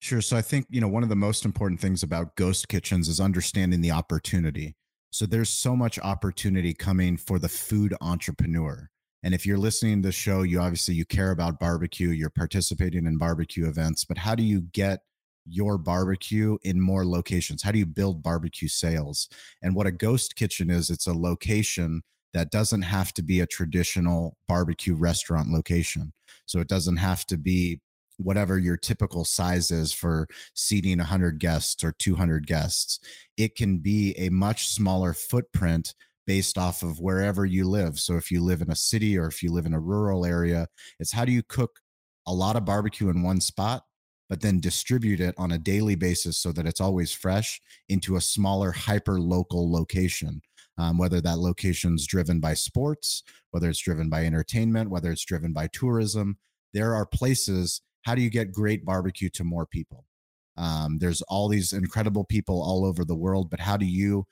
Sure. So I think, you know, one of the most important things about ghost kitchens is understanding the opportunity. So there's so much opportunity coming for the food entrepreneur. And if you're listening to the show, you obviously you care about barbecue, you're participating in barbecue events, but how do you get your barbecue in more locations? How do you build barbecue sales? And what a ghost kitchen is, it's a location that doesn't have to be a traditional barbecue restaurant location. So it doesn't have to be whatever your typical size is for seating 100 guests or 200 guests. It can be a much smaller footprint based off of wherever you live. So if you live in a city or if you live in a rural area, it's how do you cook a lot of barbecue in one spot but then distribute it on a daily basis so that it's always fresh into a smaller hyper local location um, whether that location's driven by sports whether it's driven by entertainment whether it's driven by tourism there are places how do you get great barbecue to more people? Um, there's all these incredible people all over the world, but how do you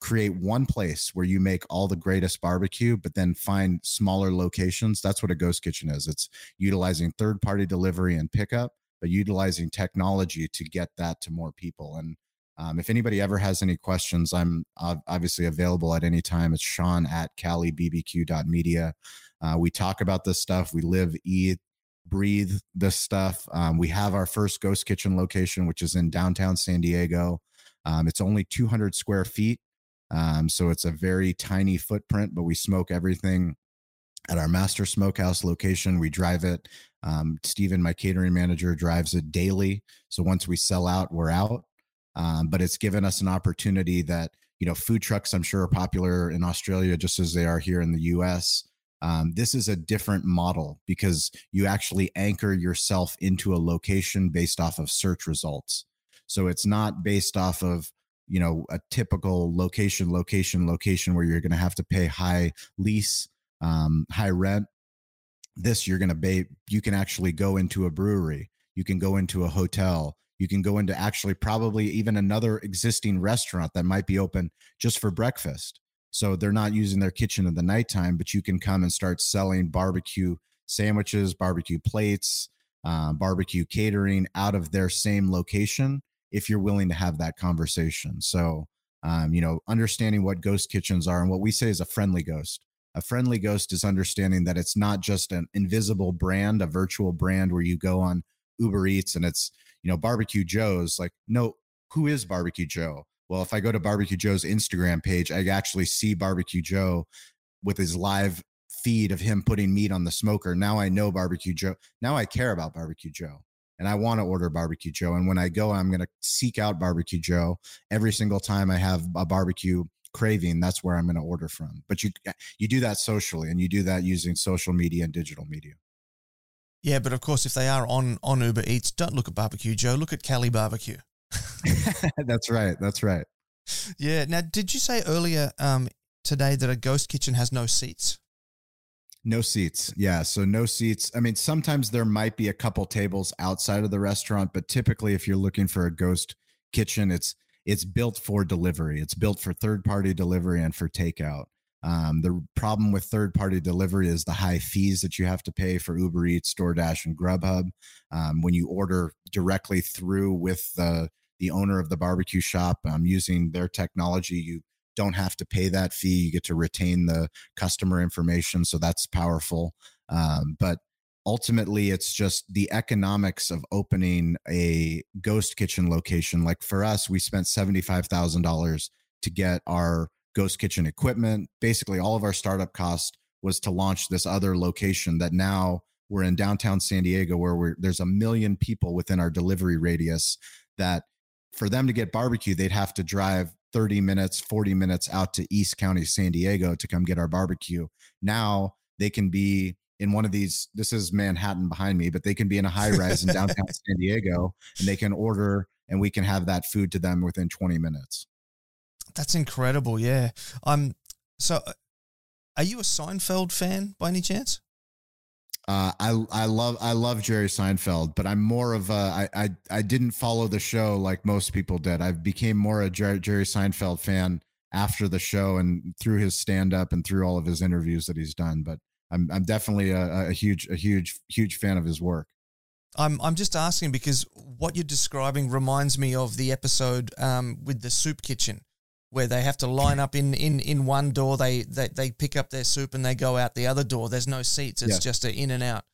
create one place where you make all the greatest barbecue, but then find smaller locations? That's what a ghost kitchen is. It's utilizing third party delivery and pickup, but utilizing technology to get that to more people. And um, if anybody ever has any questions, I'm obviously available at any time. It's Shawn at calibbq.media. Uh, we talk about this stuff. We live, eat, breathe this stuff. Um, we have our first ghost kitchen location, which is in downtown San Diego. Um, it's only 200 square feet. Um, so it's a very tiny footprint, but we smoke everything at our master smokehouse location. We drive it. Um, Steven, my catering manager, drives it daily. So once we sell out, we're out. Um, but it's given us an opportunity that, you know, food trucks, I'm sure, are popular in Australia just as they are here in the US. Um, this is a different model because you actually anchor yourself into a location based off of search results. So it's not based off of you know a typical location, location, location where you're going to have to pay high lease, um, high rent. This you're going to be, You can actually go into a brewery. You can go into a hotel. You can go into actually probably even another existing restaurant that might be open just for breakfast so they're not using their kitchen in the nighttime, but you can come and start selling barbecue sandwiches, barbecue plates, uh, barbecue catering out of their same location if you're willing to have that conversation. So, um, you know, understanding what ghost kitchens are and what we say is a friendly ghost. A friendly ghost is understanding that it's not just an invisible brand, a virtual brand where you go on Uber Eats and it's, you know, Barbecue Joe's. Like, no, who is Barbecue Joe? Well, if I go to Barbecue Joe's Instagram page, I actually see Barbecue Joe with his live feed of him putting meat on the smoker. Now I know Barbecue Joe. Now I care about Barbecue Joe and I want to order Barbecue Joe. And when I go, I'm going to seek out Barbecue Joe every single time I have a barbecue craving. That's where I'm going to order from. But you you do that socially, and you do that using social media and digital media. Yeah, but of course, if they are on on Uber Eats, don't look at Barbecue Joe. Look at Cali Barbecue. that's right. That's right. Yeah. Now, did you say earlier um, today that a ghost kitchen has no seats? No seats. Yeah. So no seats. I mean, sometimes there might be a couple tables outside of the restaurant, but typically if you're looking for a ghost kitchen, it's it's built for delivery. It's built for third party delivery and for takeout. Um, the problem with third party delivery is the high fees that you have to pay for Uber Eats, DoorDash, and Grubhub. Um, when you order directly through with the the owner of the barbecue shop um, using their technology you don't have to pay that fee you get to retain the customer information so that's powerful um, but ultimately it's just the economics of opening a ghost kitchen location like for us we spent $75000 to get our ghost kitchen equipment basically all of our startup cost was to launch this other location that now we're in downtown san diego where there's a million people within our delivery radius that for them to get barbecue, they'd have to drive 30 minutes, 40 minutes out to East County, San Diego to come get our barbecue. Now they can be in one of these, this is Manhattan behind me, but they can be in a high rise in downtown San Diego and they can order and we can have that food to them within 20 minutes. That's incredible. Yeah. Um, so uh, are you a Seinfeld fan by any chance? Uh, I I love I love Jerry Seinfeld, but I'm more of a I I I didn't follow the show like most people did. I became more a Jerry, Jerry Seinfeld fan after the show and through his stand up and through all of his interviews that he's done. But I'm I'm definitely a, a huge a huge huge fan of his work. I'm I'm just asking because what you're describing reminds me of the episode um, with the soup kitchen where they have to line up in, in, in one door. They, they they pick up their soup and they go out the other door. There's no seats. It's just an in and out.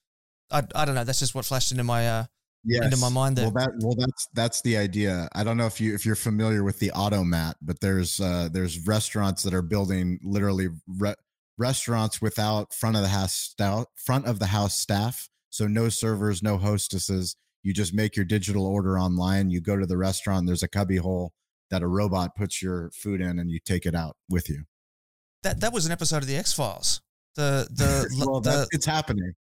I, I don't know. That's just what flashed into my uh yes. into my mind there. Well, that well that's that's the idea. I don't know if you if you're familiar with the automat, but there's uh there's restaurants that are building literally re- restaurants without front of the house staff, front of the house staff. So no servers, no hostesses. You just make your digital order online. You go to the restaurant. There's a cubby hole that a robot puts your food in and you take it out with you. That that was an episode of the X Files. The the well, the, it's happening.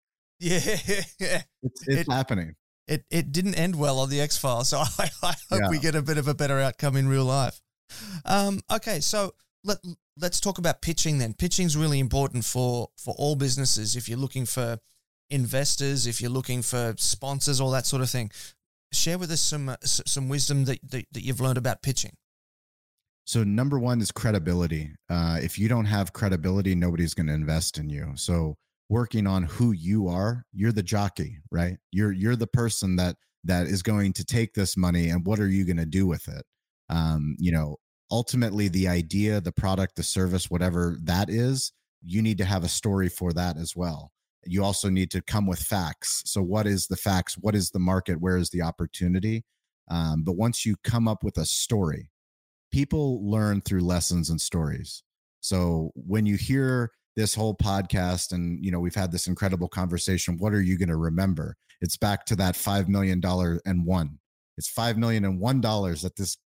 Yeah, it's, it's it, happening. It it didn't end well on the X Files, so I, I hope yeah. we get a bit of a better outcome in real life. Um, okay, so let let's talk about pitching then. Pitching is really important for for all businesses. If you're looking for investors, if you're looking for sponsors, all that sort of thing. Share with us some uh, some wisdom that, that, that you've learned about pitching. So number one is credibility. Uh, if you don't have credibility, nobody's going to invest in you. So working on who you are, you're the jockey, right? You're you're the person that that is going to take this money and what are you going to do with it? Um, you know, ultimately the idea, the product, the service, whatever that is, you need to have a story for that as well. You also need to come with facts. So, what is the facts? What is the market? Where is the opportunity? Um, but once you come up with a story, people learn through lessons and stories. So, when you hear this whole podcast and you know we've had this incredible conversation what are you going to remember it's back to that five million dollar and one it's five million and one dollars that this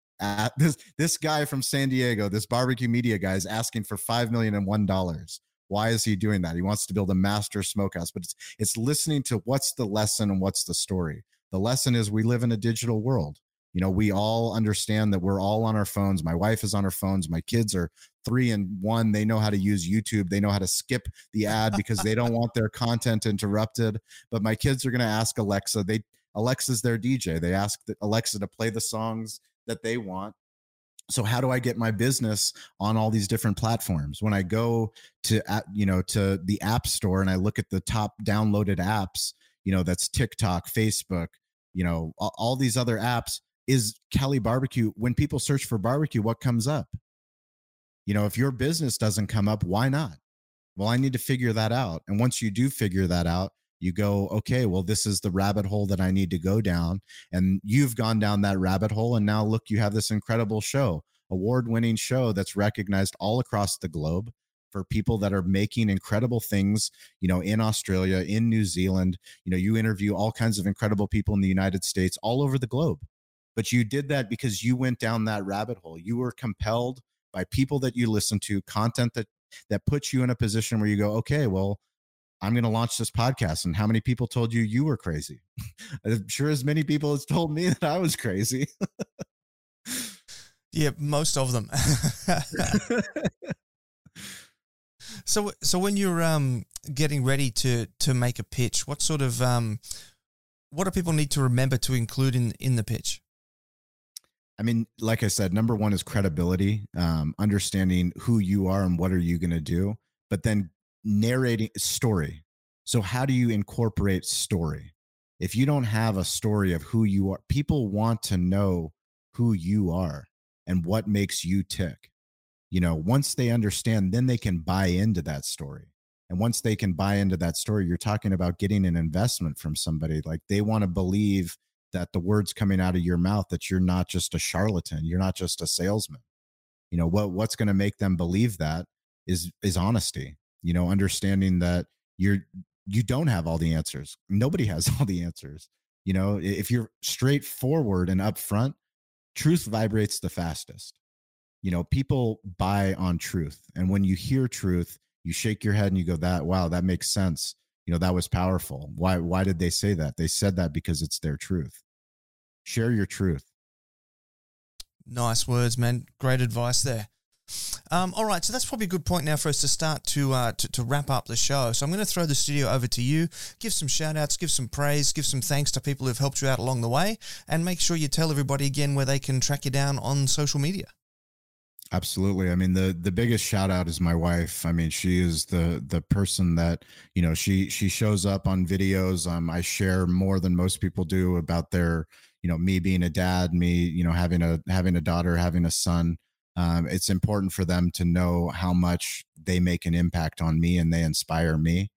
this this guy from san diego this barbecue media guy is asking for five million and one dollars. Why is he doing that? He wants to build a master smokehouse but it's it's listening to what's the lesson and what's the story. The lesson is we live in a digital world. You know we all understand that we're all on our phones. My wife is on her phones. My kids are three and one. They know how to use youtube. They know how to skip the ad because they don't want their content interrupted. But my kids are going to ask alexa. They alexa's their dj they ask alexa to play the songs that they want so how do i get my business on all these different platforms when i go to you know to the app store and i look at the top downloaded apps you know that's tiktok facebook you know all these other apps is Cali barbecue. When people search for barbecue, what comes up? You know, if your business doesn't come up, why not? Well, I need to figure that out. And once you do figure that out, you go, okay, well, this is the rabbit hole that I need to go down. And you've gone down that rabbit hole. And now look, you have this incredible show, award winning show that's recognized all across the globe for people that are making incredible things, you know, in Australia, in New Zealand. You know, you interview all kinds of incredible people in the United States, all over the globe but you did that because you went down that rabbit hole. You were compelled by people that you listen to, content that that puts you in a position where you go, okay, well, I'm going to launch this podcast. And how many people told you you were crazy? I'm sure as many people as told me that I was crazy. yeah, most of them. so, so when you're um, getting ready to to make a pitch, what sort of um, what do people need to remember to include in in the pitch? I mean, like I said, number one is credibility, um, understanding who you are and what are you going to do, but then narrating uh, story. So, how do you incorporate story? If you don't have a story of who you are, people want to know who you are and what makes you tick. You know, once they understand, then they can buy into that story. And once they can buy into that story, you're talking about getting an investment from somebody. Like they want to believe that the words coming out of your mouth that you're not just a charlatan you're not just a salesman you know what what's going to make them believe that is is honesty you know understanding that you're you don't have all the answers. Nobody has all the answers you know? If you're straightforward and upfront truth vibrates the fastest. You know people buy on truth and when you hear truth you shake your head and you go that wow that makes sense. You know that was powerful. Why why did they say that? They said that because it's their truth. Share your truth. Nice words man. Great advice there um, all right, so that's probably a good point now for us to start to, uh, to, to wrap up the show. So I'm going to throw the studio over to you. Give some shout outs, give some praise, give some thanks to people who've helped you out along the way, and make sure you tell everybody again where they can track you down on social media. Absolutely. I mean, the the biggest shout out is my wife. I mean, she is the the person that, you know, she she shows up on videos. Um, I share more than most people do about their, you know, me being a dad, me, you know, having a having a daughter, having a son. Um, it's important for them to know how much they make an impact on me and they inspire me.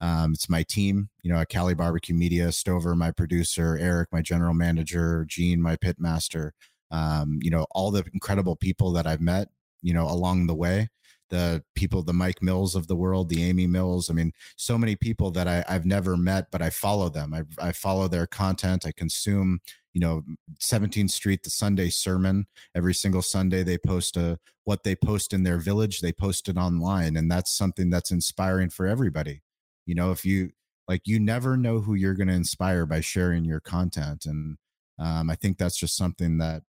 Um, it's my team, you know, at Cali Barbecue Media, Stover, my producer, Eric, my general manager, Gene, my pit master um, you know, all the incredible people that I've met, you know, along the way. The people, the Mike Mills of the world, the Amy Mills. I mean, so many people that I, have never met, but I follow them. I, I follow their content. I consume, you know, 17th Street, the Sunday sermon. Every single Sunday, they post a what they post in their village. They post it online, and that's something that's inspiring for everybody. You know, if you like, you never know who you're going to inspire by sharing your content, and um, I think that's just something that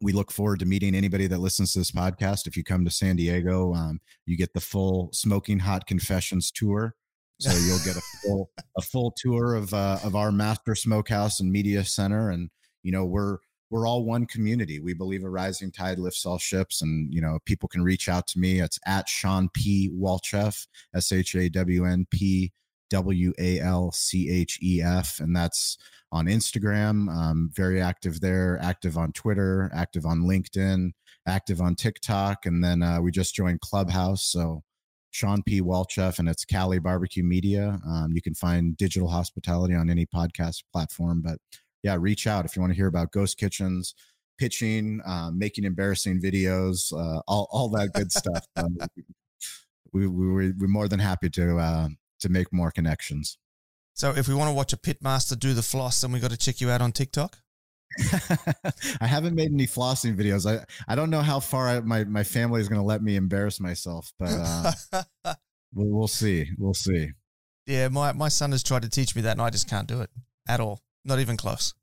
we look forward to meeting anybody that listens to this podcast. If you come to San Diego, um, you get the full Smoking Hot Confessions tour. So you'll get a full a full tour of uh, of our master smokehouse and media center, and you know we're we're all one community. We believe a rising tide lifts all ships, and you know people can reach out to me. It's at Shawn P Walchef, S H A W N P W A L C H E F, and that's on Instagram. Very active there, active on Twitter, active on LinkedIn, active on TikTok, and then uh, we just joined Clubhouse. So Shawn P. Walchef, and it's Cali Barbecue Media. Um, you can find digital hospitality on any podcast platform, but yeah, reach out if you want to hear about ghost kitchens, pitching, uh, making embarrassing videos, uh, all all that good stuff. Um, we, we we're more than happy to uh, to make more connections. So if we want to watch a pitmaster do the floss, then we got to check you out on TikTok. I haven't made any flossing videos. I, I don't know how far I, my, my family is going to let me embarrass myself, but uh, we'll, we'll see. We'll see. Yeah, my, my son has tried to teach me that, and I just can't do it at all. Not even close.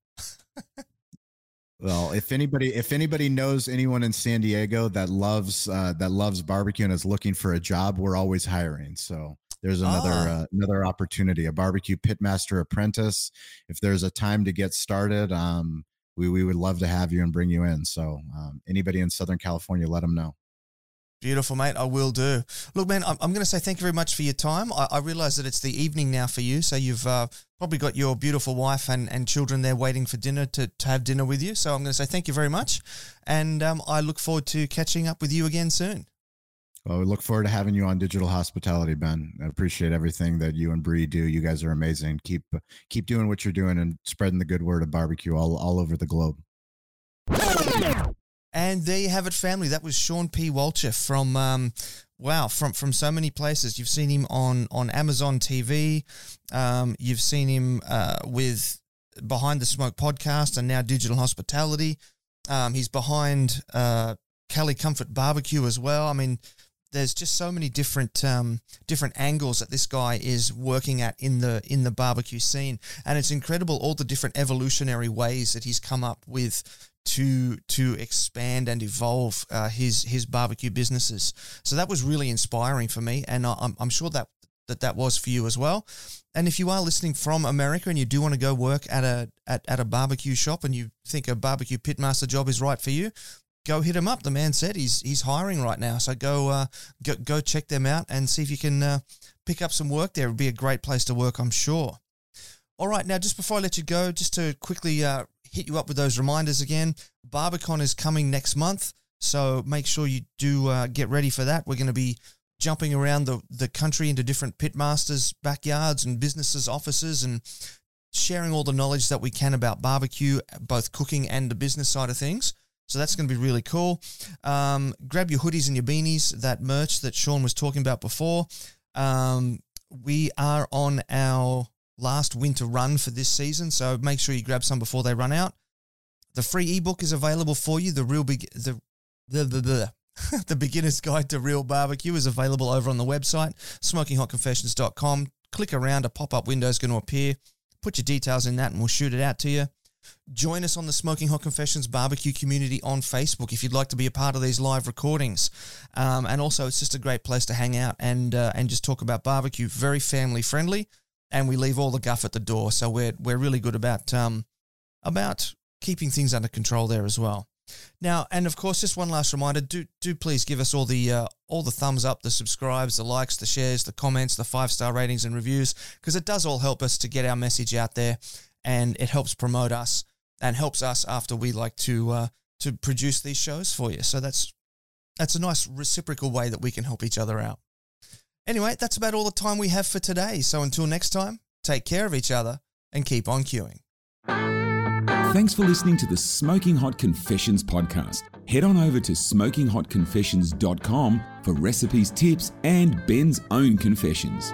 well, if anybody if anybody knows anyone in San Diego that loves uh, that loves barbecue and is looking for a job, we're always hiring. So there's another ah. uh, another opportunity a barbecue pitmaster apprentice if there's a time to get started um, we, we would love to have you and bring you in so um, anybody in southern california let them know Beautiful, mate. I will do. Look, man, I'm, I'm going to say thank you very much for your time. I, I realize that it's the evening now for you, so you've uh, probably got your beautiful wife and, and children there waiting for dinner to, to have dinner with you. So I'm going to say thank you very much, and um, I look forward to catching up with you again soon. Well, we look forward to having you on Digital Hospitality, Ben. I appreciate everything that you and Bree do. You guys are amazing. Keep keep doing what you're doing and spreading the good word of barbecue all, all over the globe. And there you have it, family. That was Shawn P. Walchef from um, wow, from from so many places. You've seen him on on Amazon TV. Um, you've seen him uh, with Behind the Smoke podcast and now Digital Hospitality. Um, he's behind uh, Cali Comfort Barbecue as well. I mean, there's just so many different um, different angles that this guy is working at in the in the barbecue scene, and it's incredible all the different evolutionary ways that he's come up with to to expand and evolve uh, his his barbecue businesses. So that was really inspiring for me, and I'm, I'm sure that that that was for you as well. And if you are listening from America and you do want to go work at a at, at a barbecue shop and you think a barbecue pitmaster job is right for you, go hit him up. The man said he's he's hiring right now, so go uh, go, go check them out and see if you can uh, pick up some work there. It'd be a great place to work, I'm sure. All right, now just before I let you go, just to quickly uh, hit you up with those reminders again. Barbacan is coming next month, so make sure you do uh, get ready for that. We're going to be jumping around the, the country into different pitmasters' backyards and businesses' offices and sharing all the knowledge that we can about barbecue, both cooking and the business side of things. So that's going to be really cool. Um, grab your hoodies and your beanies, that merch that Shawn was talking about before. Um, we are on our last winter run for this season, so make sure you grab some before they run out. The free ebook is available for you. The real big the the the, the the beginner's guide to real barbecue is available over on the website smokinghotconfessions.com. Click around, a pop up window is going to appear. Put your details in that, and we'll shoot it out to you. Join us on the Smoking Hot Confessions barbecue community on Facebook if you'd like to be a part of these live recordings. Um, and also, it's just a great place to hang out and uh, and just talk about barbecue. Very family friendly, and we leave all the guff at the door. So we're we're really good about um, about keeping things under control there as well. Now, and of course, just one last reminder: do do please give us all the uh, all the thumbs up, the subscribes, the likes, the shares, the comments, the five star ratings and reviews, because it does all help us to get our message out there and it helps promote us and helps us after we like to uh, to produce these shows for you. So that's that's a nice reciprocal way that we can help each other out. Anyway, that's about all the time we have for today. So until next time, take care of each other and keep on queuing. Thanks for listening to the Smoking Hot Confessions podcast. Head on over to smokinghotconfessions.com for recipes, tips, and Ben's own confessions.